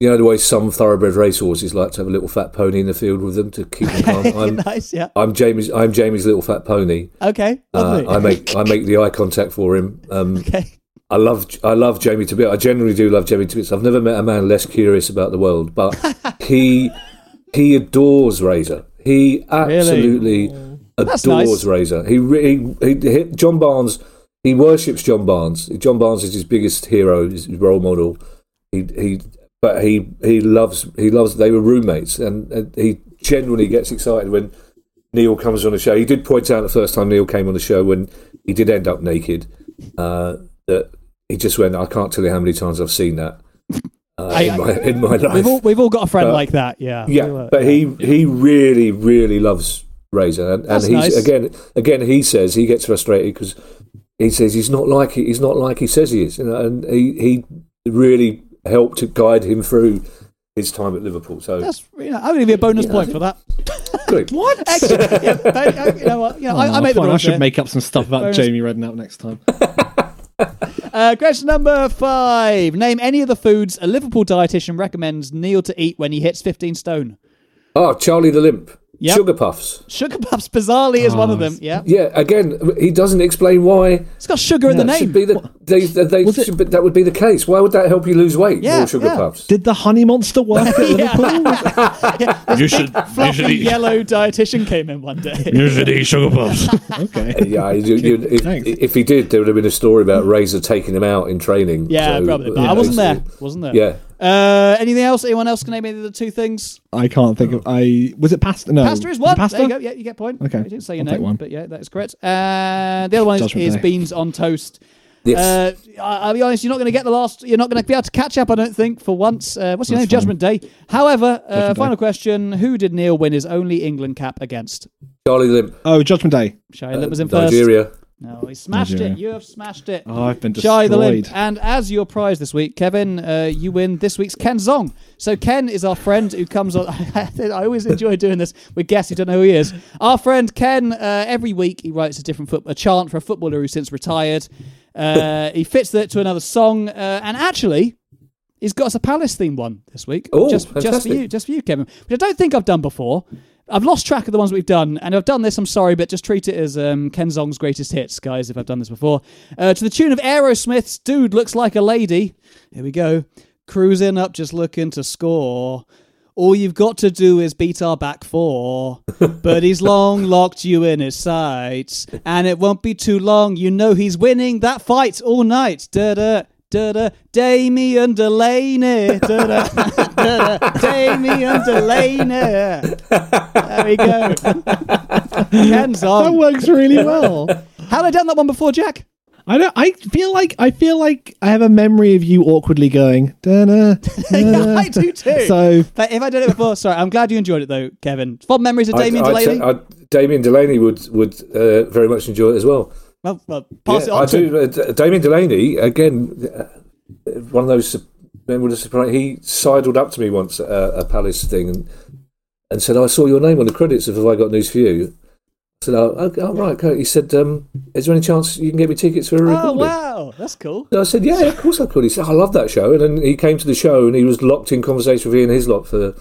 you know, the way some thoroughbred racehorses like to have a little fat pony in the field with them to keep them calm. I'm, nice, yeah. I'm Jamie's. I'm Jamie's little fat pony. Okay, Uh. I make I make the eye contact for him. Um, okay. I love I love Jamie to bits. I generally do love Jamie to bits. I've never met a man less curious about the world, but he he adores Razor. He absolutely That's adores nice. Razor. He, re- he, he he John Barnes. He worships John Barnes. John Barnes is his biggest hero, his role model. He he, but he he loves he loves. They were roommates, and, and he genuinely gets excited when Neil comes on the show. He did point out the first time Neil came on the show when he did end up naked. Uh, that he just went. I can't tell you how many times I've seen that uh, I- in my in my life. We've all, we've all got a friend But- like that, yeah. yeah, uh, but he he really really loves Razor, and, and he's nice. again again he says he gets frustrated because he says he's not like he, he's not like he says he is, you know, and he he really helped to guide him through his time at Liverpool. So That's you know, I'll give you a bonus Yeah, point for that. good. What? Extra, yeah, but, uh, you know what? You know, I, I Oh, made the fine, I should here. make up some stuff about Bonus- Jamie Redknapp next time. Uh, question number five. Name any of the foods a Liverpool dietitian recommends Neil to eat when he hits 15 stone. Oh, Charlie the Limp, Yep. Sugar Puffs. Sugar Puffs, bizarrely, is one of them. Yeah. Yeah, again, he doesn't explain why. It's got sugar in the That should name. be the they, they, they Was it- that would be the case. Why would that help you lose weight? Yeah, More sugar yeah. puffs. Did the honey monster work at Liverpool? you should, fluffy yellow dietitian came in one day. should eat sugar puffs. okay. Yeah, you, you, if, Thanks. if he did, there would have been a story about Razor taking him out in training. Yeah, So, probably. But you I wasn't there. Wasn't there? Yeah, Uh, anything else? Anyone else can name any of the two things? I can't think of. I was it pasta? No, Pasta is Was it one. Pasta? There you go. Yeah, you get point. Okay. You didn't say your I'll take name, one. but yeah, that is correct. Uh, the other one is, Judgment is Day. beans on toast. yes. Uh, I- I'll be honest, you're not going to get the last. You're not going to be able to catch up, I don't think, for once. Uh, what's your name? That's fine. Judgment Day. However, uh, Judgment Day. final question: Who did Neil win his only England cap against? Charlie Limp, Oh, Judgment Day. Shai uh, Limp was in first. Nigeria. No, he smashed Nigeria. it. You have smashed it. Oh, I've been Shai the Limp. destroyed. And as your prize this week, Kevin, uh, you win this week's Ken Zong. So Ken is our friend who comes on. I always enjoy doing this with guests who don't know who he is. Our friend Ken, uh, every week he writes a different foot- a chant for a footballer who's since retired. Uh, he fits it to another song, uh, and actually. He's got us a Palace themed one this week. Oh, just, just for you, just for you, Kevin. Which I don't think I've done before. I've lost track of the ones we've done, and I've done this, I'm sorry, but just treat it as um, Ken Zong's greatest hits, guys. If I've done this before, uh, to the tune of Aerosmith's "Dude Looks Like a Lady." Here we go. Cruising up, just looking to score. All you've got to do is beat our back four. but he's long locked you in his sights, and it won't be too long. You know he's winning that fight all night. Da da. Da da, Damien Delaney. Da da, da da, Damien Delaney. There we go. Ken's on. That works really well. Had I done that one before, Jack? I don't. I feel like I feel like I have a memory of you awkwardly going. Da-na, yeah, I do too. So but if I did it before, sorry, I'm glad you enjoyed it though, Kevin. Fond memories of Damien I'd- I'd Delaney. I'd- Damien Delaney would would uh, very much enjoy it as well. Well, well, pass Yeah, it on I to do. Uh, Damien Delaney again. Uh, one of those men would have surprised. He sidled up to me once at a, a Palace thing and and said, "I saw your name on the credits of Have I Got News for You." I said, "Oh, okay, oh right." Okay. He said, um, "Is there any chance you can get me tickets for a recording?" Oh wow, that's cool. So I said, "Yeah, of course I could." He said, "I love that show," and then he came to the show and he was locked in conversation with Ian Hislop for.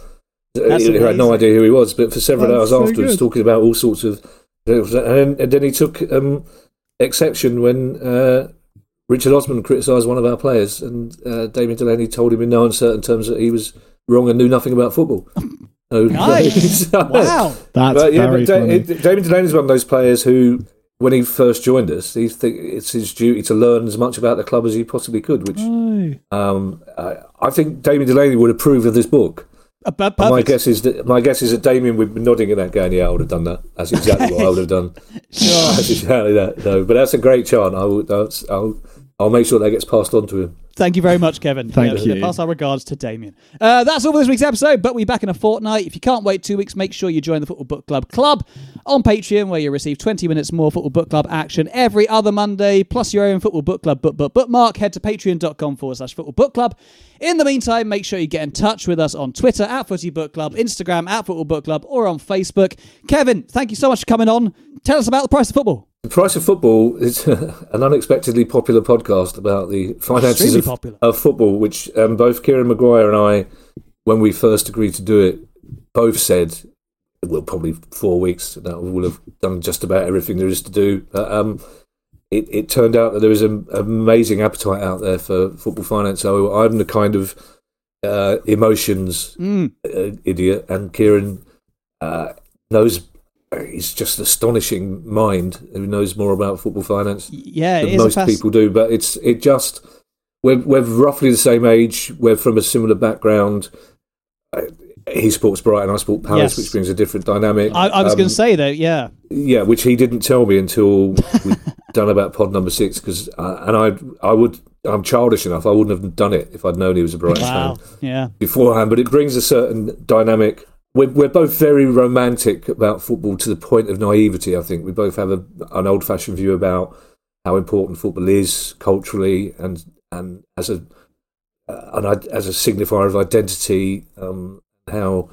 That's he had no idea who he was, but for several That's hours so afterwards, good. talking about all sorts of, and then, and then he took um, exception when uh, Richard Osman criticised one of our players, and uh, Damien Delaney told him in no uncertain terms that he was wrong and knew nothing about football. So- Nice. wow. That's but yeah, very but Da- funny. it, Damien Delaney is one of those players who, when he first joined us, he think it's his duty to learn as much about the club as he possibly could. Which um, I, I think Damien Delaney would approve of this book. My guess is that my guess is that Damien would be nodding at that, going, "Yeah, I would have done that. That's exactly what I would have done. That's exactly that. No, but that's a great chant. I I'll. I'll make sure that gets passed on to him. Thank you very much, Kevin. Thank Yeah, you. Pass our regards to Damien. Uh, that's all for this week's episode, but we'll be back in a fortnight. If you can't wait two weeks, make sure you join the Football Book Club Club on Patreon, where you receive 20 minutes more Football Book Club action every other Monday, plus your own Football Book Club book, book, bookmark. Head to patreon.com forward slash football book club. In the meantime, make sure you get in touch with us on Twitter at Footy Book Club, Instagram at Football Book Club, or on Facebook. Kevin, thank you so much for coming on. Tell us about the price of football. The Price of Football is an unexpectedly popular podcast about the finances of, of football, which um, both Kieran Maguire and I, when we first agreed to do it, both said, well, probably four weeks, that will have done just about everything there is to do. But um, it, it turned out that there was an amazing appetite out there for football finance. So I'm the kind of uh, emotions Mm. uh, idiot, and Kieran uh, knows. He's just an astonishing mind who knows more about football finance Yeah, than most fast- people do. But it's it just we're we're roughly the same age. We're from a similar background. Uh, He supports Brighton, I support Palace, Yes. which brings a different dynamic. I, I was Um, going to say, though, yeah. yeah, which he didn't tell me until we'd done about pod number six. Because uh, and I I would I'm childish enough. I wouldn't have done it if I'd known he was a Brighton Wow. fan Yeah. beforehand, but it brings a certain dynamic. We're, we're both very romantic about football to the point of naivety, I think. We both have a, an old fashioned view about how important football is culturally and, and as a uh, an, as a signifier of identity. Um, how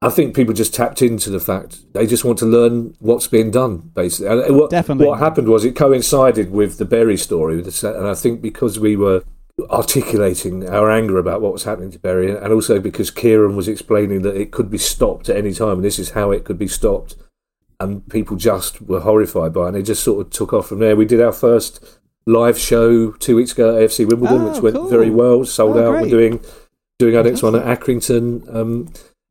I think people just tapped into the fact they just want to learn what's being done, basically. And what, Definitely. what happened was it coincided with the Bury story, and I think because we were articulating our anger about what was happening to Bury, and also because Kieran was explaining that it could be stopped at any time, and this is how it could be stopped, and people just were horrified by it, and it just sort of took off from there. We did our first live show two weeks ago at AFC Wimbledon, Oh, which went cool. very well, sold Oh, out. great. We're doing doing our next one at Accrington. Um,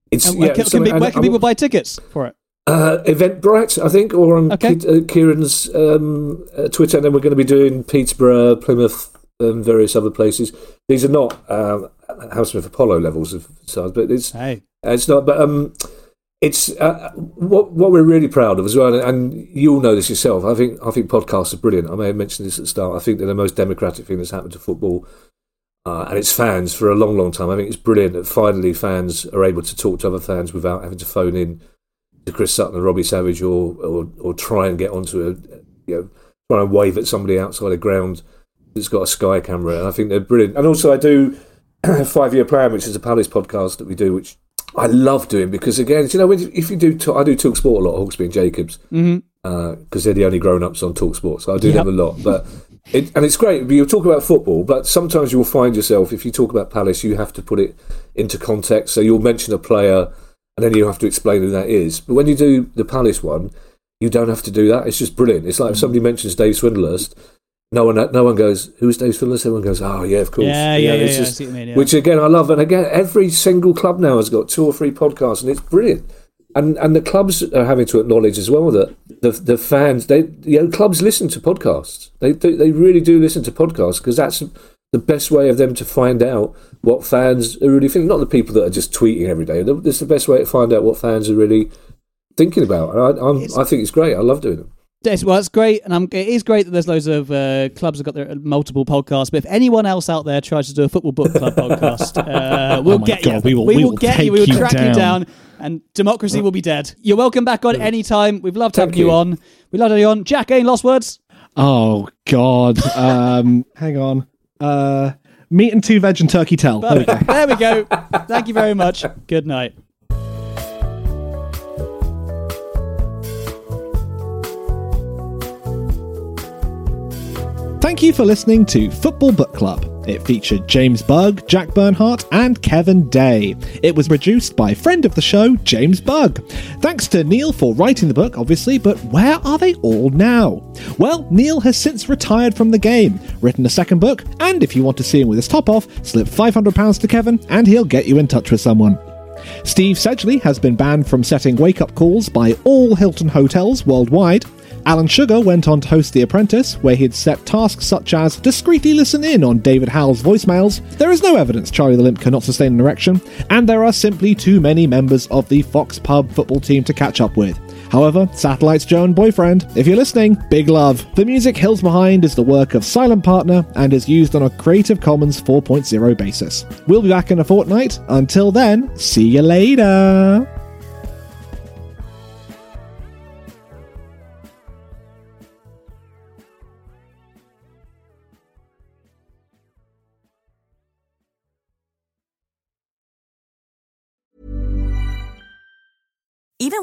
it's And yeah, where can, can pe- where can I'm- people buy tickets for it? uh, Eventbrite, I think, or on Okay. Uh, Kieran's um, uh, Twitter, and then we're going to be doing Peterborough, Plymouth, and various other places. These are not um, Hammersmith Apollo levels of size, but it's Hey. it's not. But um, it's uh, what what we're really proud of as well, and you all know this yourself. I think I think podcasts are brilliant. I may have mentioned this at the start. I think they're the most democratic thing that's happened to football. Uh, and its fans for a long, long time. I think it's brilliant that finally fans are able to talk to other fans without having to phone in to Chris Sutton and Robbie Savage or, or, or try and get onto a, you know, try and wave at somebody outside a ground that's got a Sky camera. And I think they're brilliant. And also, I do Five Year Plan, which is a Palace podcast that we do, which I love doing because, again, you know, if you do, ta- I do Talk Sport a lot, Hawksbee and Jacobs, mm-hmm. uh, because they're the only grown ups on Talk Sport. So I do Yep. them a lot. But it, and it's great. You'll talk about football, but sometimes you'll find yourself, if you talk about Palace, you have to put it into context. So you'll mention a player and then you have to explain who that is. But when you do the Palace one, you don't have to do that. It's just brilliant. It's like if mm-hmm. somebody mentions Dave Swindlehurst, no one, no one goes, "Who's Dave Swindlehurst?" Everyone goes, "Oh yeah, of course." Yeah, yeah, yeah, it's yeah, I just- see what you mean, yeah. Which again, I love. And again, every single club now has got two or three podcasts, and it's brilliant. And and the clubs are having to acknowledge as well that the the fans, they you know, clubs listen to podcasts. They do, they really do listen to podcasts because that's the best way of them to find out what fans are really thinking. Not the people that are just tweeting every day. It's the best way to find out what fans are really thinking about. And I, I'm, I think it's great. I love doing them. Yes, well, it's great, and I'm, it is great that there's loads of uh, clubs that have got their multiple podcasts. But if anyone else out there tries to do a football book club podcast, uh, we'll Oh get God, you. we will- we will get you. We will you track you down. down, and democracy will be dead. You're welcome back on any time. We've loved Thank having you. you. on. We loved having you on. Jack, any lost words? Oh God. Um, hang on. Uh, meat and two veg and turkey tell. There we go. There we go. Thank you very much. Good night. Thank you for listening to Football Book Club. It featured James Bugg, Jack Bernhardt, and Kevin Day. It was produced by friend of the show, James Bugg. Thanks to Neil for writing the book, obviously, but where are they all now? Well, Neil has since retired from the game, written a second book, and if you want to see him with his top off, slip £500 to Kevin and he'll get you in touch with someone. Steve Sedgley has been banned from setting wake up calls by all Hilton hotels worldwide. Alan Sugar went on to host The Apprentice, where he'd set tasks such as discreetly listen in on David Howell's voicemails. There is no evidence Charlie the Limp cannot sustain an erection, and there are simply too many members of the Fox Pub football team to catch up with. However, Satellite's Joan boyfriend, if you're listening, big love. The music Hills Behind is the work of Silent Partner and is used on a Creative Commons 4.0 basis. We'll be back in a fortnight. Until then, see you later.